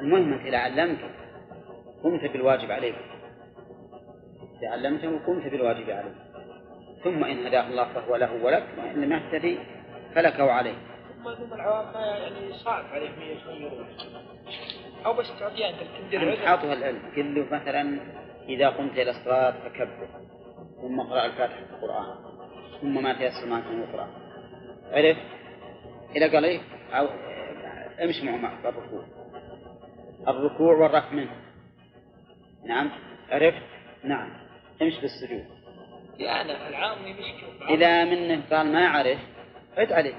المهم أنت إذا علمته قمت بالواجب عليك. إذا علمته قمت بالواجب عليك. ثم إن هداه الله فهو له ولك وإن لم يهتدي فلك وعليه. ثم العوام يعني صعب عليهم يغيرون. أو بس تعطيه أنت أنت حاطها العلم. قل له مثلا إذا قمت إلى الصلاة فكبر ثم اقرأ الفاتحة في القرآن ثم ما تيسر معك من القرآن. عرف؟ إذا قال إيه؟ أو امشي معه معك الركوع. الركوع والرفع منه. نعم؟ عرفت؟ نعم. امشي بالسجود يعني العام مشكلة إذا منه قال ما عرف عد عليه.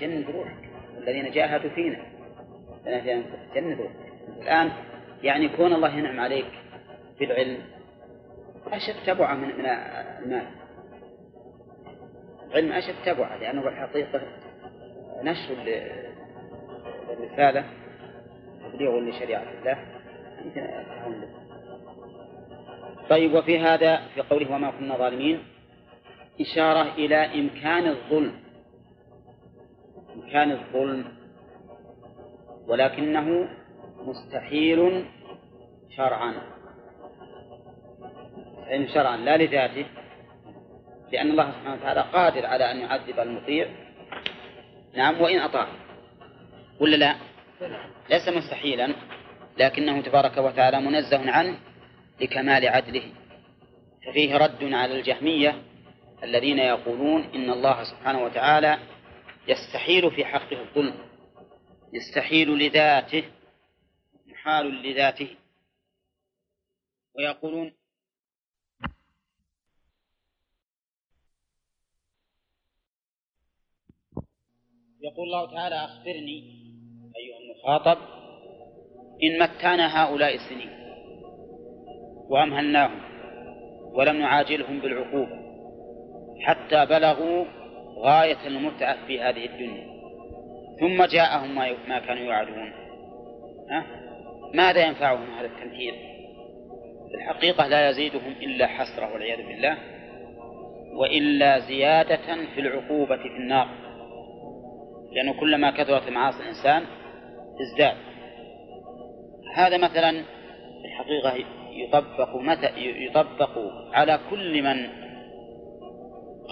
جند روحك الذين جاهدوا فينا. جند روحك الآن يعني كون الله ينعم عليك بالعلم. أشد تبعة من من المال. العلم أشد تبعة لأنه الحقيقة نشر الرسالة تبليغ لشريعة الله. يمكن طيب وفي هذا في قوله وما كنا ظالمين إشارة إلى إمكان الظلم. إمكان الظلم. ولكنه مستحيل شرعا. يعني شرعا لا لذاته. لأن الله سبحانه وتعالى قادر على أن يعذب المطيع. نعم وإن أطاع. ولا لا؟ ليس مستحيلا لكنه تبارك وتعالى منزه عنه لكمال عدله. ففيه رد على الجهمية الذين يقولون إن الله سبحانه وتعالى يستحيل في حقه الظلم يستحيل لذاته محال لذاته. ويقولون يقول الله تعالى أخبرني أيها المخاطب إن متعنا هؤلاء السنين. وأمهلناهم ولم نعاجلهم بالعقوبة حتى بلغوا غاية المتعة في هذه الدنيا. ثم جاءهم ما كانوا يوعدون. ها؟ ماذا ينفعهم هذا التمثيل الحقيقة لا يزيدهم إلا حسرة والعياذ بالله وإلا زيادة في العقوبة في النار. لأنه كلما كثرت معاصي الإنسان ازداد. هذا مثلا الحقيقة يطبق متى يطبق على كل من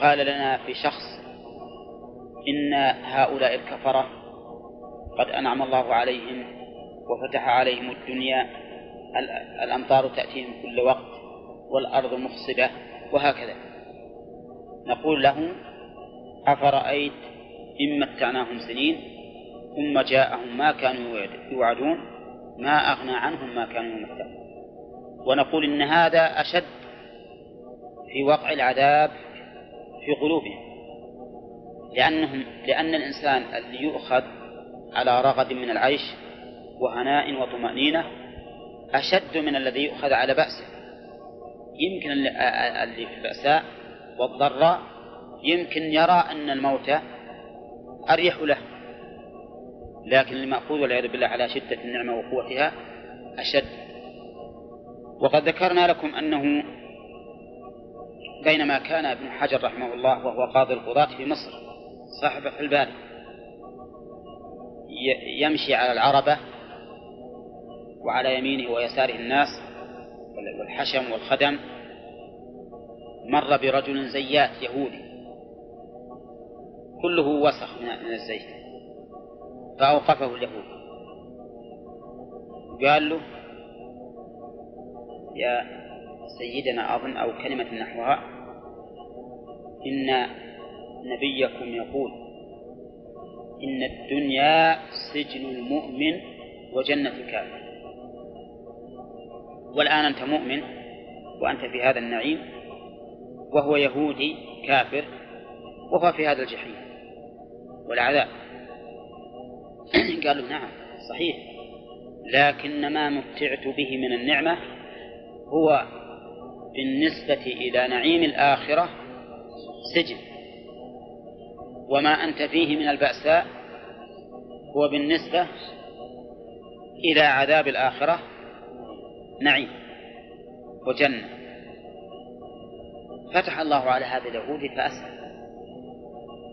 قال لنا في شخص إن هؤلاء الكفرة قد أنعم الله عليهم وفتح عليهم الدنيا الأمطار تأتيهم كل وقت والأرض مخصبة وهكذا. نقول له أفرأيت إن متعناهم سنين ثم جاءهم ما كانوا يوعدون ما أغنى عنهم ما كانوا يمتعون. ونقول إن هذا أشد في وقع العذاب في قلوبهم. لأنهم لأن الإنسان اللي يؤخذ على رغد من العيش وهناء وطمأنينة أشد من الذي يؤخذ على بأسه. يمكن اللي في البأساء والضراء يمكن يرى أن الموت أريح له. لكن المأخوذ والعياذ بالله على شدة النعمة وقوتها أشد. وقد ذكرنا لكم أنه بينما كان ابن حجر رحمه الله وهو قاضي القضاة في مصر صاحب الباري يمشي على العربة وعلى يمينه ويساره الناس والحشم والخدم مر برجل زيات يهودي كله وسخ من الزيت فأوقفه اليهود قال له يا سيدنا أظن أو كلمة نحوها إن نبيكم يقول إن الدنيا سجن المؤمن وجنة الكافر. والآن أنت مؤمن وأنت في هذا النعيم وهو يهودي كافر وهو في هذا الجحيم. والعذاب قالوا نعم صحيح. لكن ما متعت به من النعمة هو بالنسبة إلى نعيم الآخرة سجن. وما أنت فيه من البأساء هو بالنسبة إلى عذاب الآخرة نعيم وجنة. فتح الله على هذا اليهودي فأسلم.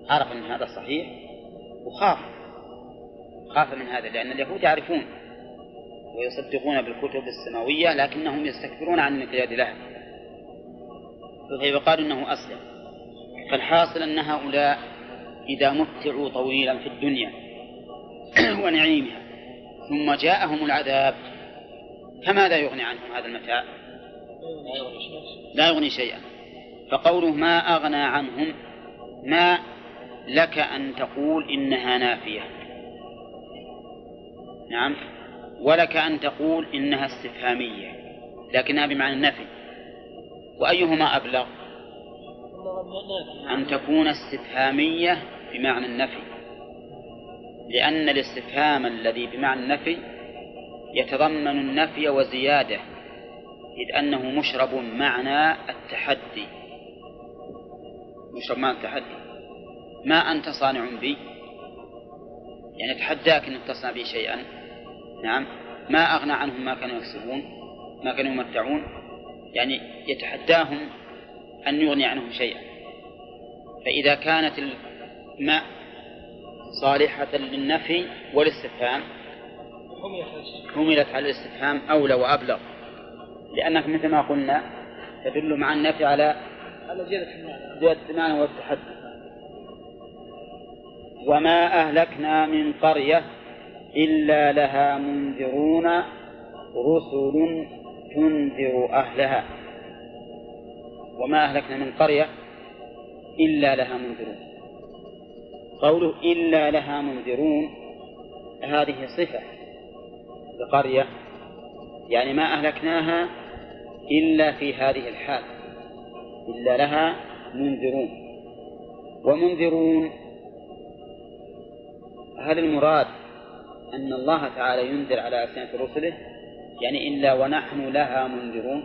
عرف أن هذا صحيح وخاف. خاف من هذا لأن اليهود يعرفون ويصدقون بالكتب السماوية لكنهم يستكبرون عن الانقياد لها فيقال أنه أسلم فالحاصل أن هؤلاء إذا متعوا طويلا في الدنيا ونعيمها ثم جاءهم العذاب فماذا يغني عنهم هذا المتاع؟ لا يغني شيئا. فقوله ما أغنى عنهم ما لك أن تقول إنها نافية؟ نعم. ولك أن تقول إنها استفهامية لكنها بمعنى النفي. وأيهما أبلغ؟ أن تكون استفهامية بمعنى النفي. لأن الاستفهام الذي بمعنى النفي يتضمن النفي وزيادة إذ أنه مشرب معنى التحدي. مشرب معنى التحدي. ما أنت صانع بي يعني أتحداك أنك تصنع بي شيئا. نعم. ما أغنى عنهم ما كانوا يكسبون ما كانوا يمتعون. يعني يتحداهم أن يغني عنهم شيئا. فإذا كانت الماء صالحة للنفي والاستفهام حملت على الاستفهام أولى وأبلغ. لأنك مثل ما قلنا تدل مع النفي على زيادة المعنى والتحدي. وما أهلكنا من قرية إلا لها منذرون رسل تنذر أهلها. وما أهلكنا من قرية إلا لها منذرون. قوله إلا لها منذرون هذه صفة. لقرية يعني ما أهلكناها إلا في هذه الحال. إلا لها منذرون. ومنذرون هل المراد أن الله تعالى ينذر على ألسنة رسله يعني إلا ونحن لها منذرون.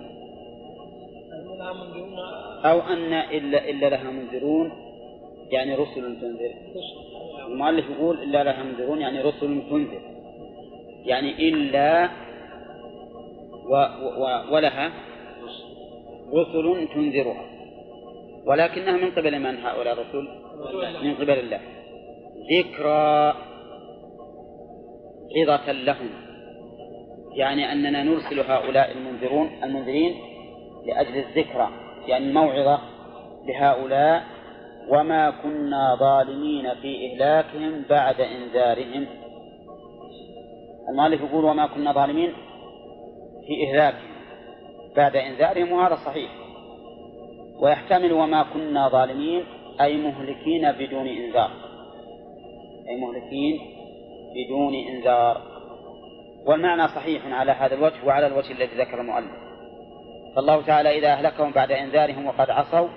أو أن إلا إلا لها منذرون يعني رسل تنذر. المؤلف يقول إلا لها منذرون يعني رسل تنذر. يعني إلا و و ولها رسل تنذرها. ولكنها من قبل من هؤلاء الرسل؟ من قبل الله. ذكرى. عظة لهم. يعني أننا نرسل هؤلاء المنذرون المنذرين لأجل الذكرى يعني الموعظة لهؤلاء وما كنا ظالمين في إهلاكهم بعد إنذارهم. المؤلف يقول وما كنا ظالمين في إهلاكهم بعد إنذارهم وهذا صحيح. ويحتمل وما كنا ظالمين أي مهلكين بدون إنذار. أي مهلكين بدون إنذار. والمعنى صحيح على هذا الوجه وعلى الوجه الذي ذكر المؤلف. فالله تعالى إذا أهلكهم بعد إنذارهم وقد عصوا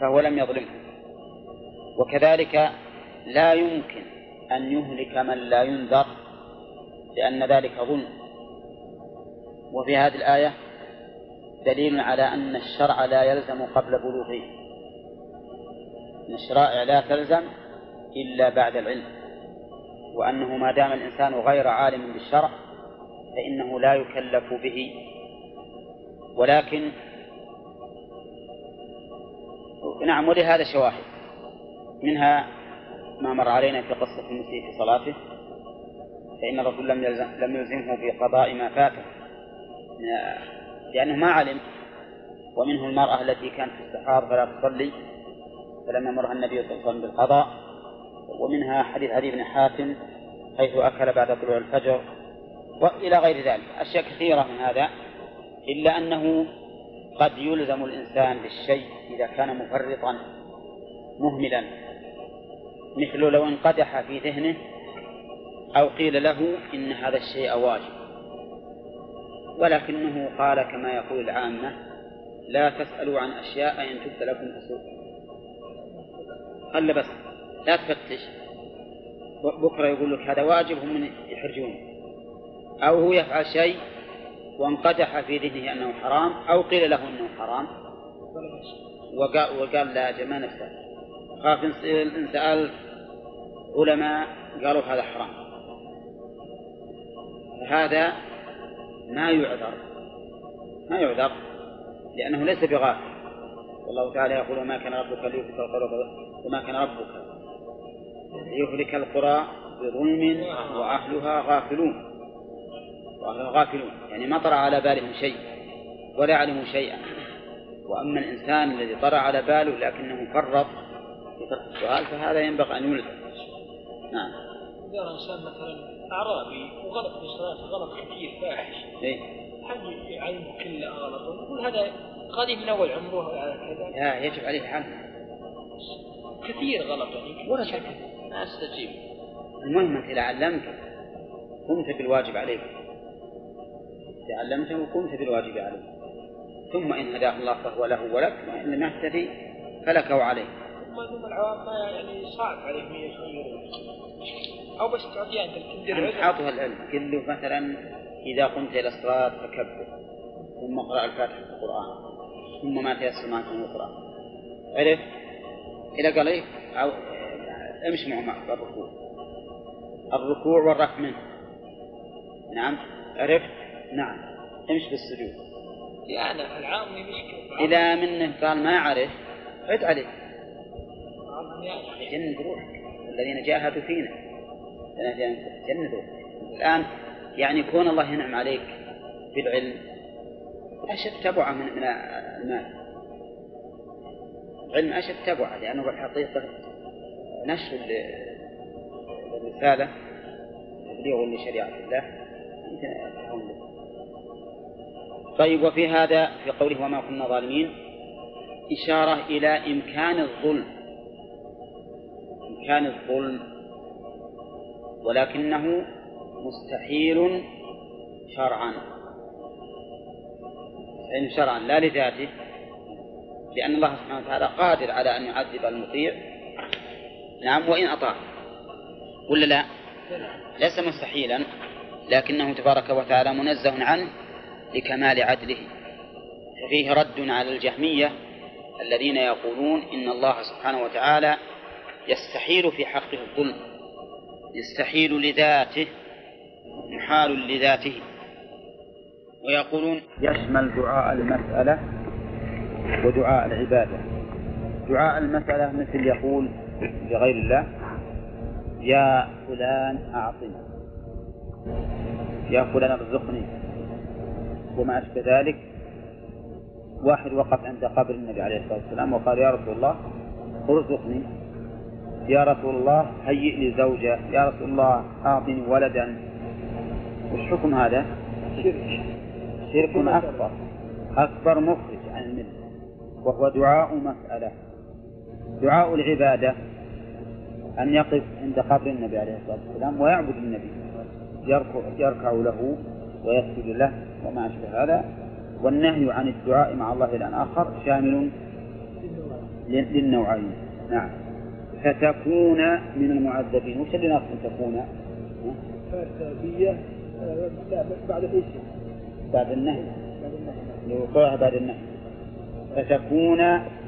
فهو لم يظلمهم. وكذلك لا يمكن أن يهلك من لا ينذر لأن ذلك ظلم. وفي هذه الآية دليل على أن الشرع لا يلزم قبل بلوغه. أن الشرائع لا تلزم إلا بعد العلم. وأنه ما دام الإنسان غير عالم بالشرع فإنه لا يكلف به. ولكن نعم ولهذا شواهد. منها ما مر علينا في قصة المسيء في صلاته. فإن الرسول لم لم يلزمه بقضاء ما فاته. لأنه ما علم. ومنه المرأة التي كانت في السحار فلا تصلي. فلم يمرها النبي صلى الله عليه وسلم بالقضاء. ومنها حديث علي بن حاتم حيث أكل بعد طلوع الفجر وإلى غير ذلك. أشياء كثيرة من هذا إلا أنه قد يلزم الإنسان بالشيء إذا كان مفرطا مهملا. مثل لو انقدح في ذهنه أو قيل له إن هذا الشيء واجب. ولكنه قال كما يقول العامة لا تسألوا عن أشياء إن تبت لكم تسوء قال بس. لا تفتش. بكرة يقول لك هذا واجب هم يحرجون. أو هو يفعل شيء وانقدح في ذهنه أنه حرام أو قيل له أنه حرام. وقال, وقال لا جمع نفسه. خاف إن سأل علماء قالوا هذا حرام. هذا ما يعذر. ما يعذر لأنه ليس بغافل. والله تعالى يقول وما كان ربك ليهلك القرى وما كان ربك ليهلك القرى بظلم وأهلها غافلون. وأهلها غافلون. يعني ما طرأ على بالهم شيء ولا علموا شيئا. وأما الإنسان الذي طرأ على باله لكنه فرط في ترك السؤال فهذا ينبغي أن يلزم نعم. إذا إنسان مثلا أعرابي وغلط في صلاته غلط كثير فاحش. إيه؟ هل يعلم كله غلط يقول هذا قديم من أول عمره على كذا. لا يجب عليه حل كثير غلط يعني ولا شك. ما أستجيب. المهم أنت إذا علمته قمت بالواجب عليك. إذا علمته قمت بالواجب عليك. ثم إن هداه الله فهو له ولك وإن لم يهتدي فلك وعليه ثم العوام ما يعني صعب عليهم يغيرون. أو بس تعطيه أنت العلم قل له مثلا إذا قمت إلى الصلاة فكبر. ثم اقرأ الفاتحة في القرآن. ثم ما تيسر معك من القرآن. عرف؟ إذا قال إيه أو امشي معه معك الركوع. الركوع والرفع منه. نعم. عرفت؟ نعم. امش بالسجود. أنا العام مشكلة إذا منه قال ما عرف عد عليه. يعني. جند روحك الذين جاهدوا فينا. جند روحك الآن يعني كون الله ينعم عليك بالعلم. أشد تبعة من المال. العلم أشد تبعة لأنه بالحقيقة نشر الرسالة تبليغ لشريعة الله. طيب وفي هذا في قوله وما كنا ظالمين إشارة إلى إمكان الظلم. إمكان الظلم. ولكنه مستحيل شرعا. مستحيل شرعا لا لذاته لأن الله سبحانه وتعالى قادر على أن يعذب المطيع. نعم وإن أطاع. ولا لا؟ ليس مستحيلا لكنه تبارك وتعالى منزه عنه لكمال عدله. ففيه رد على الجهمية الذين يقولون إن الله سبحانه وتعالى يستحيل في حقه الظلم يستحيل لذاته محال لذاته. ويقولون يشمل دعاء المسألة ودعاء العبادة. دعاء المسألة مثل يقول لغير الله. يا فلان أعطني. يا فلان ارزقني. وما أشبه ذلك. واحد وقف عند قبر النبي عليه الصلاة والسلام وقال يا رسول الله ارزقني. يا رسول الله هيئ لي زوجة. يا رسول الله أعطني ولدا. وش حكم هذا؟ شرك. شرك أكبر. أكبر مخرج عن الملة. وهو دعاء مسألة. دعاء العبادة أن يقف عند قبر النبي عليه الصلاة والسلام ويعبد النبي يركع, يركع له ويسجد له وما أشبه هذا والنهي عن الدعاء مع الله الآن آخر شامل للنوعين. نعم. فتكون من المعذبين. وش اللي ناقص تكون؟ فاسابية بعد إيش؟ بعد النهي. بعد النهي. لوقوعها بعد النهي. فتكون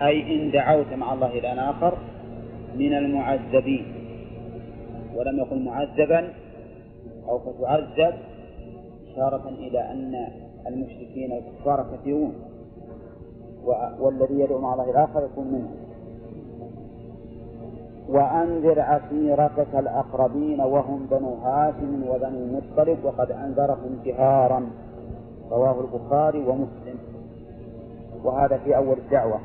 أي إن دعوت مع الله الآن آخر من المعذبين. ولم يقل معذبا أو فتعذب إشارة إلى أن المشركين الكفار كثيرون والذي يدعو مع الله الآخر يكون منهم. وأنذر عشيرتك الأقربين وهم بنو هاشم وبنو المطلب وقد أنذرهم جهارا. رواه البخاري ومسلم. وهذا في أول الدعوة.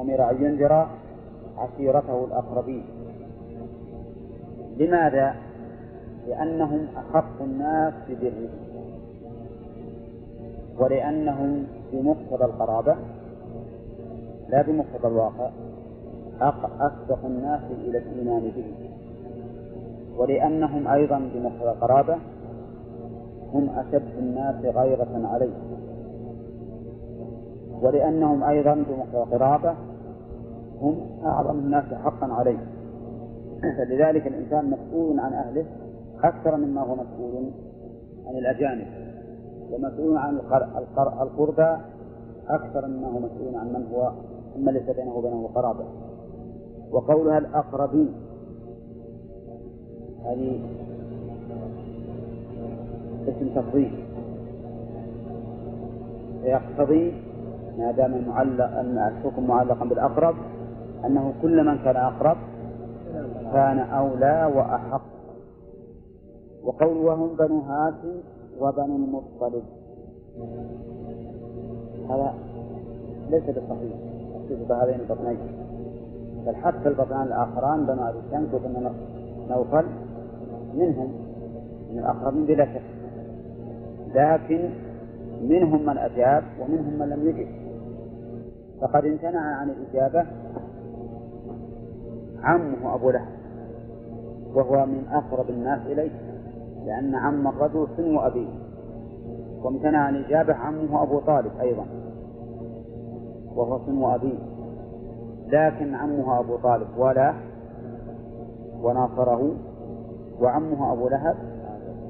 أمر أن ينذر عشيرته الأقربين. لماذا؟ لأنهم أحق الناس ببرهم ولأنهم بمقتضى القرابة لا بمقتضى الواقع. أسبق الناس إلى الإيمان به. ولأنهم أيضا بمقتضى القرابة هم أشد الناس غيرة عليه. ولأنهم أيضا بمقتضى هم أعظم الناس حقا عليه. فلذلك الإنسان مسؤول عن أهله أكثر مما هو مسؤول عن الأجانب ومسؤول عن القربى أكثر مما هو مسؤول عن من هو ثم ليس بينه وبينه قرابة. وقولها الأقربين هذه اسم تفضيل. يقتضي ما دام المعلق الحكم معلقا بالأقرب أنه كل من كان أقرب كان أولى وأحق. وقول وهم بنو هاشم وبنو المطلب. هذا ليس بصحيح. تخصيص هذين البطنين. بل حتى البطنان الآخران بنو أبي شمس وبنو نوفل منهم من الأقربين بلا شك. لكن منهم من أجاب ومنهم من لم يجب. فقد امتنع عن الإجابة عمه أبو لهب وهو من أقرب الناس إليه لأن عم الرجل سن أبيه وامتنع عن الإجابة عمه أبو طالب أيضا وهو سن أبيه لكن عمه أبو طالب ولا وناصره وعمه أبو لهب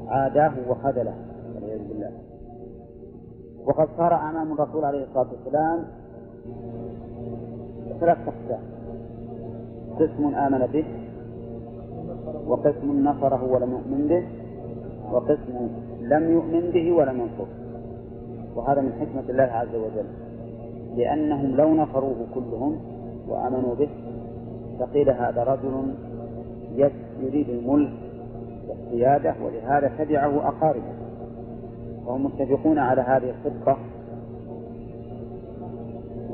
عاداه وخذله والعياذ بالله. وقد صار أمام الرسول عليه الصلاة والسلام ثلاث أقسام. قسم آمن به وقسم نصره ولم يؤمن به وقسم لم يؤمن به ولم ينصره. وهذا من حكمة الله عز وجل. لأنهم لو نصروه كلهم وآمنوا به فقيل هذا رجل يريد الملك والسيادة ولهذا تبعه أقاربه. وهم متفقون على هذه الخطة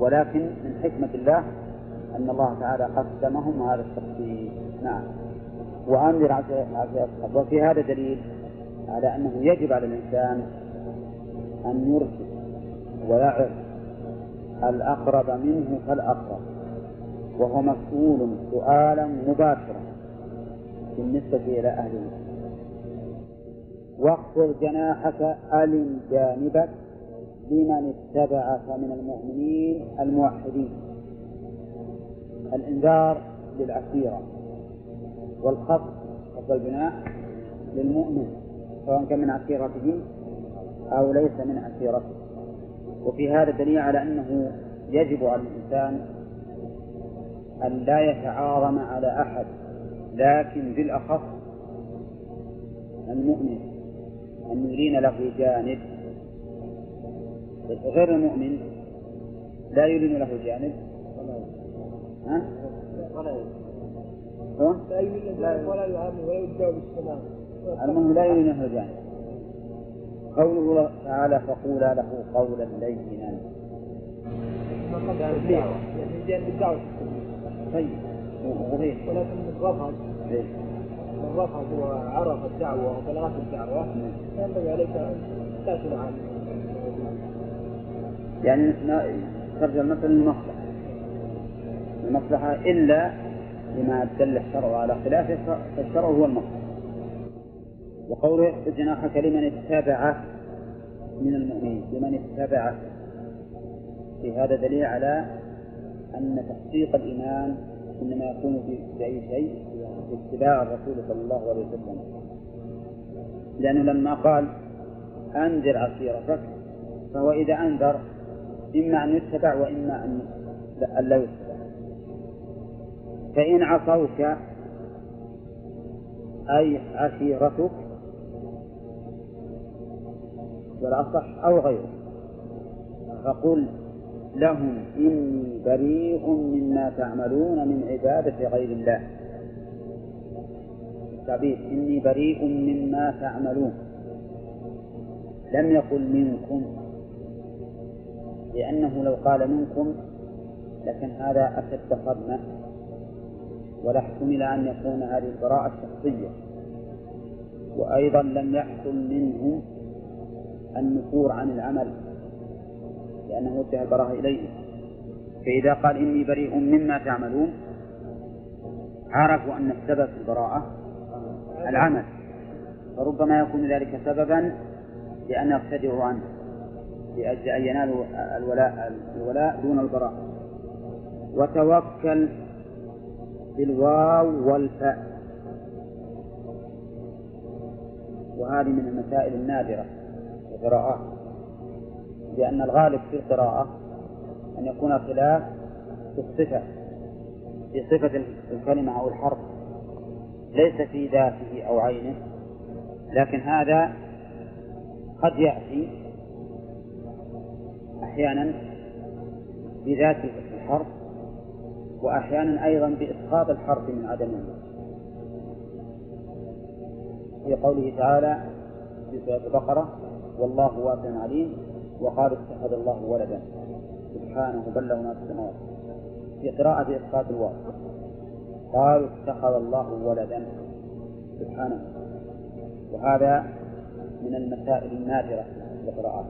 ولكن من حكمة الله أن الله تعالى قسمهم هذا التقسيم. نعم. وأنذر عشيرتك وفي هذا دليل على أنه يجب على الإنسان أن يرشد ويعرف الأقرب منه فالأقرب وهو مسؤول سؤالا مباشرا بالنسبة إلى أهله واخفض جناحك ألم جانبك لمن اتبعك من المؤمنين الموحدين. الإنذار للعسيرة والخفض خفض الجناح للمؤمن سواء كان من عسيرته أو ليس من عسيرته. وفي هذا دليل على أنه يجب على الإنسان أن لا يتعاظم على أحد لكن بالأخص المؤمن أن يلين له جانب غير المؤمن لا يلين له جانب ها؟ لا يلين له ولا المهم لا يلين له جانب قوله تعالى فقولا له قولا لينا يعني طيب ولكن الرفض إيه. من رفض وعرف الدعوة وبلغت الدعوة فينبغي عليك أن تأكل عنه يعني ترجع المثل للمصلحة المصلحة. إلا لما دل الشرع على خلافه فالشرع هو المصلحة. وقوله جناحك لمن اتبع من المؤمنين لمن اتبع في هذا دليل على أن تحقيق الإيمان إنما يكون بأي شيء باتباع الرسول صلى الله عليه وسلم. لأنه لما قال أنذر عشيرتك فهو إذا أنذر إما أن يتبع وإما أن لا يتبع. فإن عصوك أي عشيرتك والأصح أو غيره فقل لهم إني بريء مما تعملون من عبادة غير الله. التعبير إني بريء مما تعملون. لم يقل منكم لأنه لو قال منكم لكن هذا أشد صدمة ولا احتمل أن يكون هذه البراءة شخصية. وأيضا لم يحصل منهم النفور عن العمل لأنه وجه البراءة إليه. فإذا قال إني بريء مما تعملون عرفوا أن السبب في البراءة العمل. فربما يكون ذلك سببا لأن يرتدعوا عنه. لأجل أن ينالوا الولاء الولاء دون البراء. وتوكل بالواو والفاء. وهذه من المسائل النادرة في القراءات لأن الغالب في القراءة أن يكون خلاف في الصفة في صفة الكلمة أو الحرف. ليس في ذاته أو عينه لكن هذا قد يأتي أحيانا بذات الحرف وأحيانا أيضا بإسقاط الحرف من عدمه في قوله تعالى في سورة البقرة والله واسع عليم وقال اتخذ الله ولدا. سبحانه بل له ما في السماوات. في قراءة إسقاط الواو قالوا اتخذ الله ولدا. سبحانه. وهذا من المسائل النادرة في القراءات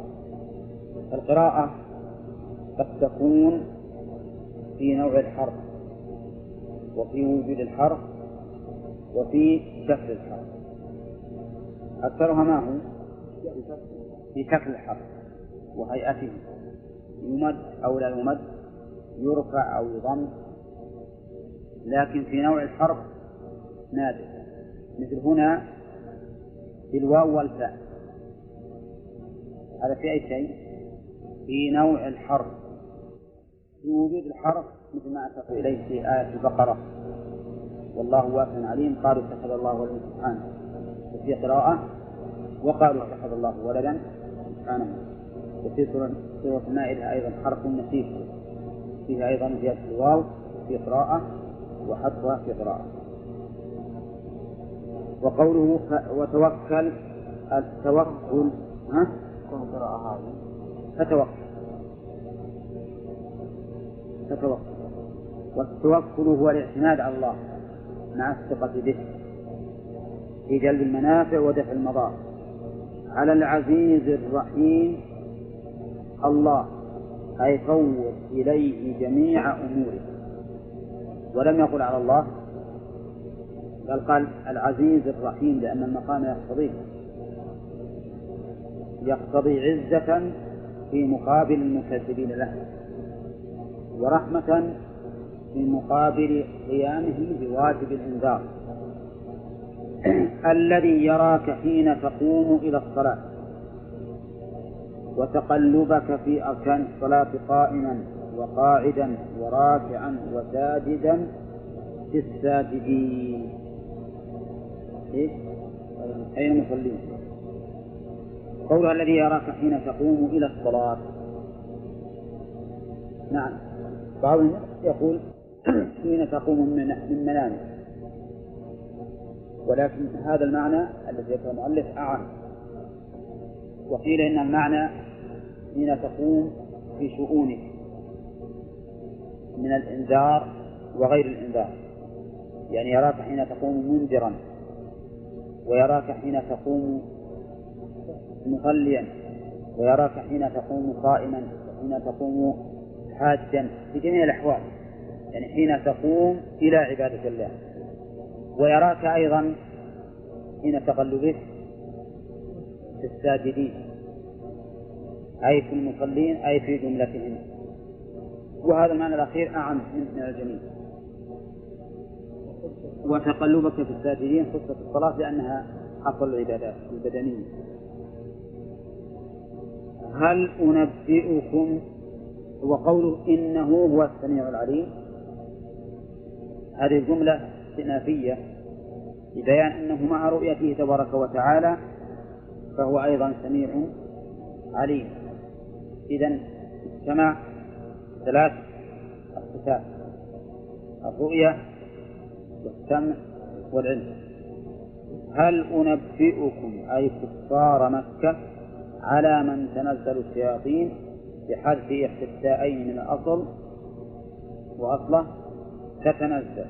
القراءة قد تكون في نوع الحرف وفي وجود الحرف وفي شكل الحرف. أكثرها ما هو؟ في شكل الحرف وهيئته. يمد أو لا يمد يرفع أو يضم لكن في نوع الحرف نادر. مثل هنا بالواو والفاء. هذا في أي شيء؟ في نوع الحرف. في وجود الحرف مثل ما أشرت إليه في آية البقرة. والله واسع عليم. قالوا اتخذ الله ولدا سبحانه. وفي قراءة وقالوا اتخذ الله ولدا سبحانه. وفي سورة المائدة أيضا حرف نسيب فيها أيضا زيادة الواو في قراءة وحذفها في قراءة. وقوله وتوكل التوكل ها؟ قراءة هذه. فتوكل فتوكل والتوكل هو الاعتماد على الله مع الثقة به في جلب المنافع ودفع المضار. على العزيز الرحيم الله أي فوض إليه جميع أموره. ولم يقل على الله بل قال العزيز الرحيم لأن المقام يقتضيه. يقتضي عزة في مقابل المكذبين له ورحمة في مقابل قيامه بواجب الإنذار. الذي يراك حين تقوم إلى الصلاة وتقلبك في أركان الصلاة قائما وقاعدا وراكعا وساجدا في الساجدين إيش؟ أي المصلين قولها الذي يراك حين تقوم إلى الصلاة. نعم. بعض يقول حين تقوم من منامك. ولكن هذا المعنى الذي ذكره المؤلف أعم. وقيل إن المعنى حين تقوم في شؤونك من الإنذار وغير الإنذار. يعني يراك حين تقوم منذرا ويراك حين تقوم مصليا ويراك حين تقوم قائما وحين تقوم حاجا في جميع الأحوال. يعني حين تقوم إلى عبادة الله. ويراك أيضا حين تقلبك في الساجدين أي في المصلين أي في جملتهم. وهذا المعنى الأخير أعم من الجميع. وتقلبك في الساجدين خصة الصلاة لأنها أفضل العبادات البدنية. هل أنبئكم وقوله إنه هو السميع العليم؟ هذه الجملة استئنافية لبيان أنه مع رؤيته تبارك وتعالى فهو أيضا سميع عليم. إذا اجتمع ثلاث الصفات الرؤية والسمع والعلم. هل أنبئكم أي كفار مكة؟ على من تنزل الشياطين بحذف إحدى من الأصل وأصله تتنزل.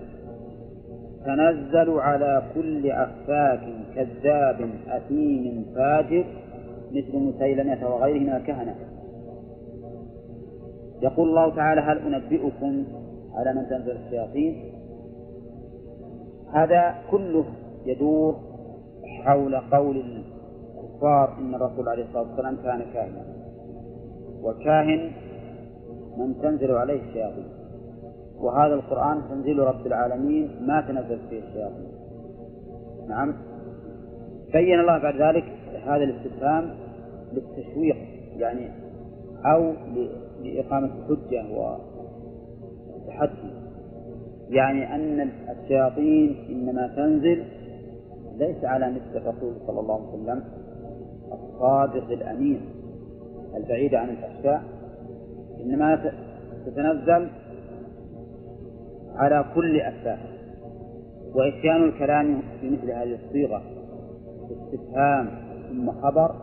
تنزل على كل أفاك كذاب أثيم فاجر مثل مسيلمة وغيره من الكهنة يقول الله تعالى هل أنبئكم على من تنزل الشياطين؟ هذا كله يدور حول قول الكفار إن الرسول عليه الصلاة والسلام كان كاهنا والكاهن من تنزل عليه الشياطين. وهذا القرآن تنزيل رب العالمين ما تنزل فيه الشياطين. نعم. بين الله بعد ذلك هذا الاستفهام للتشويق يعني أو لإقامة الحجة والتحدي. يعني أن الشياطين إنما تنزل ليس على مثل الرسول صلى الله عليه وسلم. الصادق الأمين البعيد عن الفحشاء إنما تتنزل على كل أسباب وإتيان الكلام في مثل هذه الصيغة استفهام ثم خبر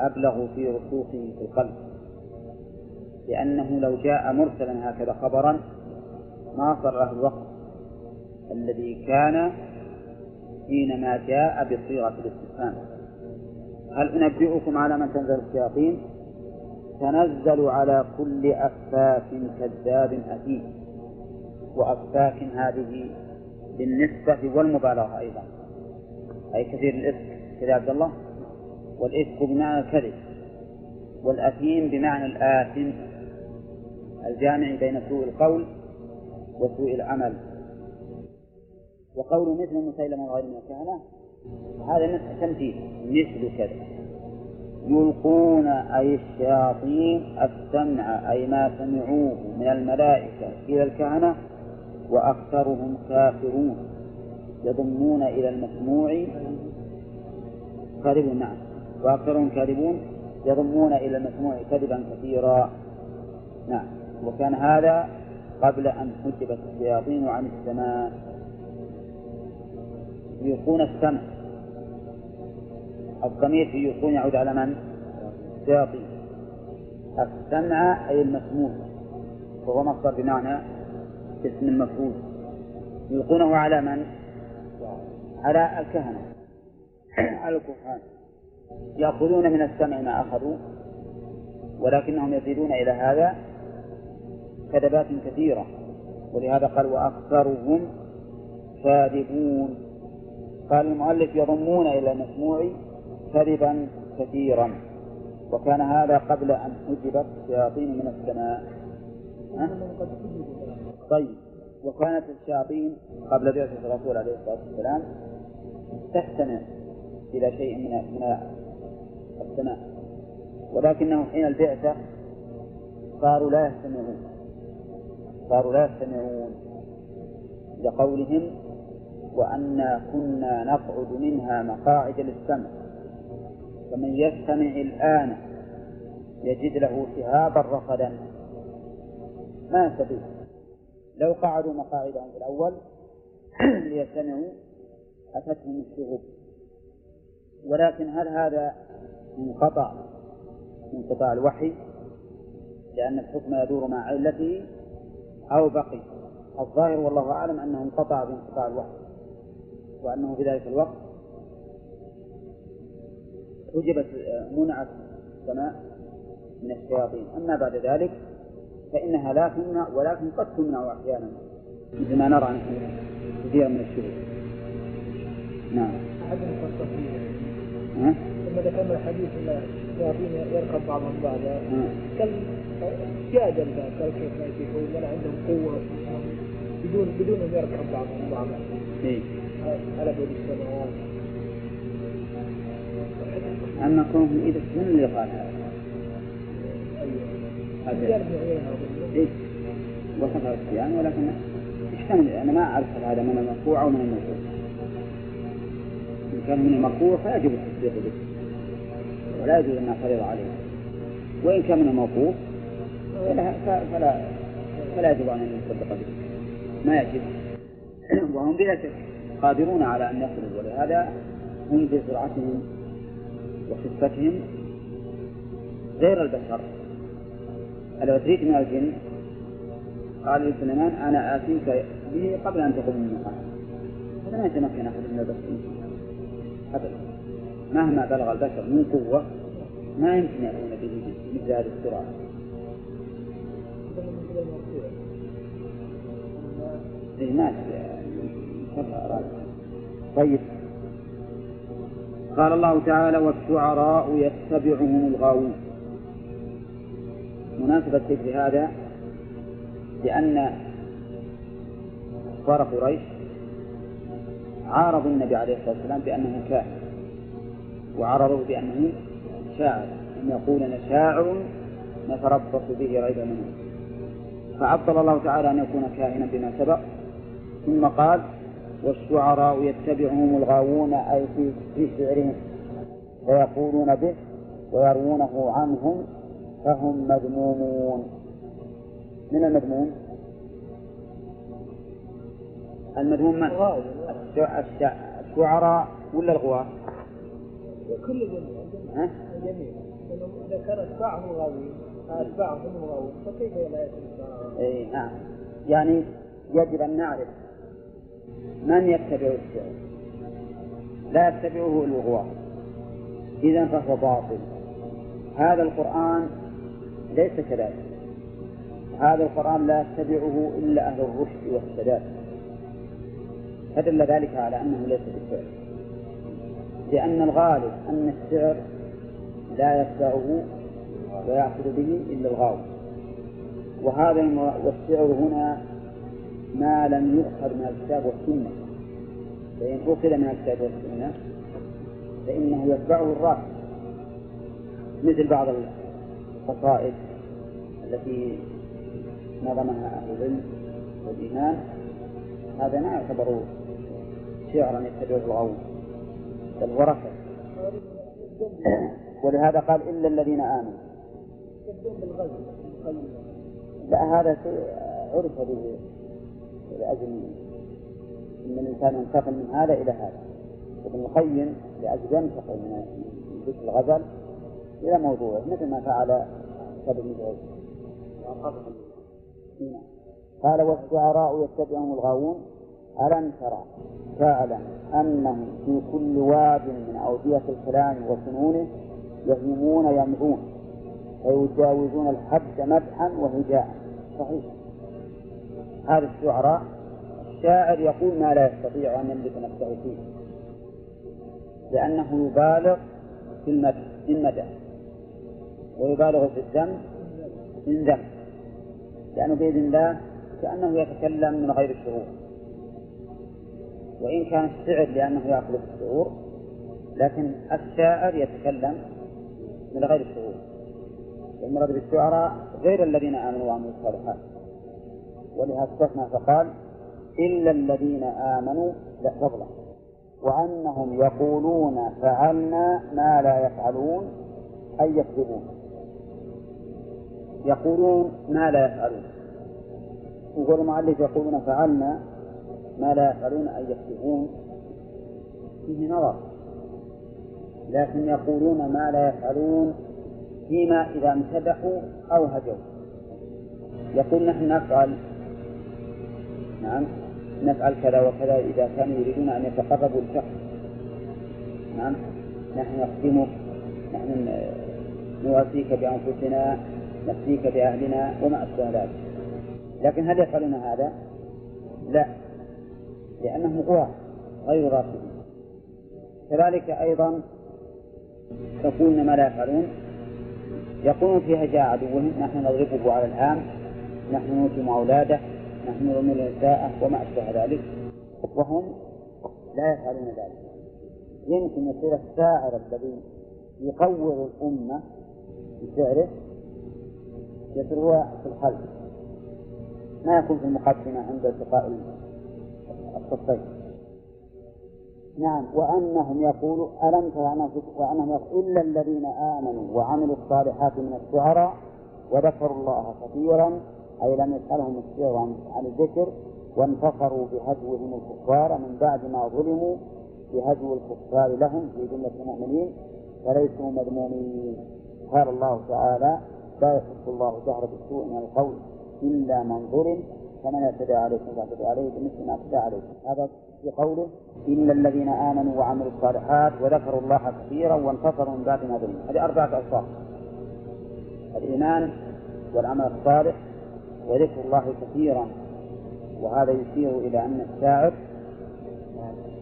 أبلغ في رسوخه في القلب. لأنه لو جاء مرسلا هكذا خبرا ما صار له الوقت الذي كان حينما جاء بصيغة الاستفهام. هل أنبئكم على من تنزل الشياطين؟ تنزل على كل أفاك كذاب أثيم. وأفاك هذه بالنسبة والمبالغة أيضا. أي كثير الإفك كذا عبد الله؟ والإفك بمعنى الكذب. والأثيم بمعنى الآثم الجامع بين سوء القول وسوء العمل. وقول مثل مسيلمة وغير من الكهنة هذا تمثيل مثل كذا. يلقون أي الشياطين السمع أي ما سمعوه من الملائكة إلى الكهنة وأكثرهم كافرون يضمون إلى المسموع. كاذبون نعم. وأكثرهم كاذبون يضمون إلى المسموع كذبا كثيرا. نعم. وكان هذا قبل أن حجبت الشياطين عن السماء. يلقون السمع. الضمير في يلقون يعود على من؟ الشياطين السمع أي المسموع وهو مصدر بمعنى اسم المفعول يلقونه على من؟ على الكهنة. على الكهان. يأخذون من السمع ما أخذوا ولكنهم يزيدون إلى هذا كذبات كثيرة. ولهذا قال وأكثرهم كاذبون قال المؤلف يضمون إلى المسموع كذبا كثيرا. وكان هذا قبل أن حجبت الشياطين من السماء. طيب. وكانت الشياطين قبل بعثة الرسول عليه الصلاة والسلام تستمع إلى شيء من من السماء. ولكنه حين البعثة صاروا لا يستمعون. صاروا لا يستمعون لقولهم وأنا كنا نقعد منها مقاعد للسمع. فمن يستمع الآن يجد له شهابا رصدا. ما يستطيع لو قعدوا مقاعدهم في الأول ليستمعوا أتتهم الشهوب. ولكن هل هذا انقطع انقطاع الوحي؟ لأن الحكم يدور مع علته أو بقي. الظاهر والله أعلم أنه انقطع بانقطاع الوحي وأنه في ذلك الوقت حجبت منعت السماء من الشياطين. أما بعد ذلك فإنها لا تمنع ولكن قد تمنع أحيانا مثل ما نرى نحن كثيرا من الشهور نعم؟ لما ذكرنا الحديث إن الشياطين يركب بعضهم بعضا بقى قال كيف لا يشوفون ولا عندهم قوة. بدون بدون ان يركب بعضهم بعضا إيه. على بعد السماوات أما كونهم إذا من اللي قال هذا؟ إيه. وصف الصيام ولكن يحتمل أنا ما أعرف هذا من المرفوع أو من الموقوف إن كان من المرفوع فيجب التصديق به. ولا يجوز أن نعترض عليه. وإن كان من الموقوف فلا فلا فلا يجب أن نصدق به. ما يجب. وهم بلا شك قادرون على أن يخرجوا ولهذا هم بسرعتهم وخفتهم غير البشر. العفريت من الجن. قال لسليمان أنا آتيك به قبل أن تقوم من مقام هذا ما يتمكن أحد من البشر. أبدا. مهما بلغ البشر من قوة ما يمكن يأتون به مثل هذه السرعة. طيب. قال الله تعالى والشعراء يتبعهم الغاوون. مناسبة ذكر هذا لأن كفار قريش عارضوا النبي عليه الصلاة والسلام بأنه كاهن وعرضوه بأنه شاعر أن يقول أنا شاعر نتربص به ريب منه. فعطل الله تعالى أن يكون كاهنا بما سبق ثم قال والشعراء يتبعهم الغاوون أي في في شعرهم ويقولون به ويروونه عنهم فهم مذمومون من المذموم؟ المذموم من؟ الشعراء ولا الغواة؟ كل جميع ها؟ الجميع كان أتباعهم غاوين أتباعهم غاوون فكيف لا يتبع اي نعم يعني يجب أن نعرف من يتبع الشعر لا يتبعه الا الغواة اذا فهو باطل. هذا القرآن ليس كذلك. هذا القرآن لا يتبعه إلا أهل الرشد والسداد. فدل ذلك على أنه ليس بالشعر لأن الغالب أن الشعر لا يتبعه ويأخذ به إلا الغاوي. وهذا والشعر هنا ما لم يؤخذ من الكتاب والسنة. فإن أخذ من الكتاب والسنة فإنه يتبعه الراس مثل بعض القصائد التي نظمها أهل العلم والإيمان. هذا ما يعتبر شعرا يتبعه الغاوون بل ركب ولهذا قال إلا الذين آمنوا. لا هذا عرف به. لأجل أن الإنسان ينتقل من هذا إلى هذا. ابن القيم لأجل ينتقل من ذكر الغزل إلى موضوعه مثل ما فعل سبب بن قال والشعراء يتبعهم الغاوون ألم ترى فاعلم أنهم في كل واد من أودية الكلام وفنونه يهيمون يمضون ويجاوزون الحد مدحا وهجاء. صحيح. هذا الشعراء الشاعر يقول ما لا يستطيع أن يملك نفسه فيه لأنه يبالغ في المدح في ويبالغ في الذم من ذم لأنه بإذن الله كأنه يتكلم من غير الشعور وإن كان الشعر لأنه يأخذ الشعور لكن الشاعر يتكلم من غير الشعور والمراد بالشعراء غير الذين آمنوا وعملوا الصالحات. ولهذا استثنى فقال إلا الذين آمنوا لا فضلا. وأنهم يقولون فعلنا ما لا يفعلون أي يكذبون. يقولون ما لا يفعلون. يقول المؤلف يقولون فعلنا ما لا يفعلون أي يكذبون. فيه نظر. لكن يقولون ما لا يفعلون فيما إذا امتدحوا أو هجوا يقول نحن نفعل نعم. نفعل كذا وكذا إذا كانوا يريدون أن يتقربوا لشخص نعم. نحن نخدمك نحن نواسيك بأنفسنا نفديك بأهلنا وما أشبه ذلك. لكن هل يفعلون هذا؟ لا. لأنهم غواة غير راشدين كذلك أيضا يقولون ما لا يفعلون. يقولون في هجاء عدوهم. نحن نضربه على الهام. نحن نوتم أولاده. نحن نرمي النساء وما أشبه ذلك وهم لا يفعلون ذلك. يمكن يصير الشاعر الذي يقوض الأمة بشعره يصير هو في الخلف ما يكون في المقدمة عند التقاء الصفين. نعم وأنهم يقولوا ألم تر وأنهم يقولوا إلا الذين آمنوا وعملوا الصالحات من الشعراء وذكروا الله كثيرا أي لم يسألهم الشعر عن الذكر وانتصروا بهجوهم الكفار من بعد ما ظلموا بهجو الكفار لهم في جملة المؤمنين فليسوا مذمومين. قال الله تعالى لا يحب الله جهر بالسوء من القول إلا من ظلم فمن اعتدى عليكم فاعتدى عليه بمثل ما اعتدى عليكم. هذا في قوله إلا الذين آمنوا وعملوا الصالحات وذكروا الله كثيرا وانتصروا من بعد ما ظلموا. هذه أربعة أوصاف الإيمان والعمل الصالح وذكر الله كثيرا وهذا يشير إلى أن الشاعر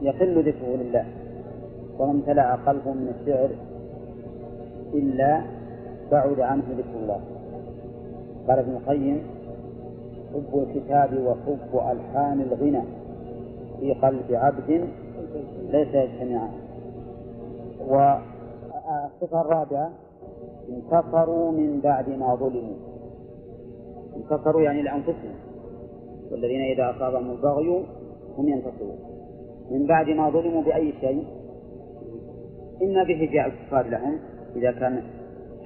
يقل ذكره لله. وما امتلأ قلبه من الشعر إلا بعد عنه ذكر الله. قال ابن القيم حب الكتاب وحب ألحان الغنى في قلب عبد ليس يجتمعان. والصفة الرابعة انتصروا من بعد ما ظلموا. انتصروا يعني لأنفسهم. والذين إذا أصابهم البغي هم ينتصرون من بعد ما ظلموا بأي شيء؟ إما بهجاء الكفار لهم إذا كان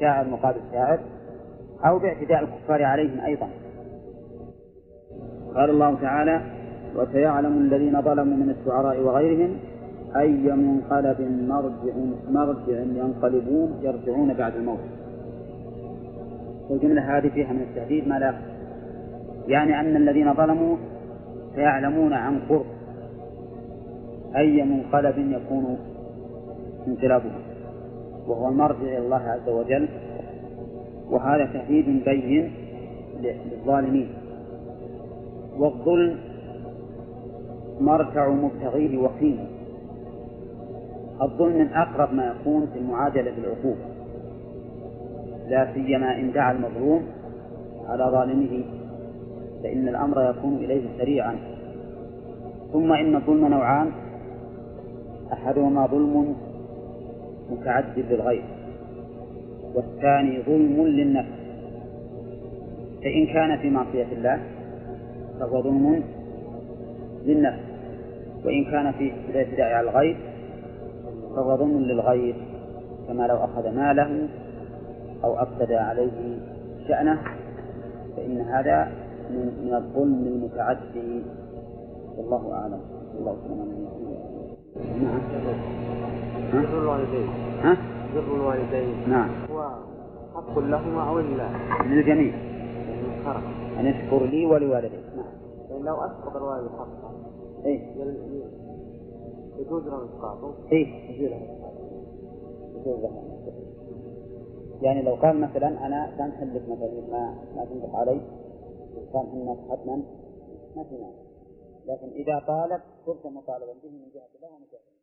شاعر مقابل شاعر أو باعتداء الكفار عليهم أيضا. قال الله تعالى وسيعلم الذين ظلموا من الشعراء وغيرهم أي منقلب مرجع مرجع ينقلبون يرجعون بعد الموت. والجملة هذه فيها من التهديد ما لا يعني أن الذين ظلموا سيعلمون عن قرب أي منقلب يكون انقلابهم وهو المرجع إلى الله عز وجل وهذا تهديد بين للظالمين. والظلم مرجع مبتغيه وخيم الظلم من أقرب ما يكون في المعادلة بالعقوبة. لا سيما إن دعا المظلوم على ظالمه فإن الأمر يكون إليه سريعا. ثم إن الظلم نوعان أحدهما ظلم متعدد للغير والثاني ظلم للنفس. فإن كان في معصية الله فهو ظلم للنفس. وإن كان في الاعتداء على الغير فهو ظلم للغير كما لو أخذ ماله أو أفسد عليه شأنه فإن هذا من من الظلم المتعدي. والله أعلم. الله سبحانه نعم. بر الوالدين. ها؟ بر الوالدين. نعم. هو حق لهما أو لله للجميع. أن يشكر لي ولوالديه. نعم. يعني لو أسقط الوالد حقه إيه. يجوز له إسقاطه؟ إيه. يجوز له يجوز له. يعني لو قال مثلا أنا سامح لك مثلا ما ما تنطق علي سامح الناس حتما ما في لكن إذا طالب صرت مطالبا به من جهة الله ومن جهة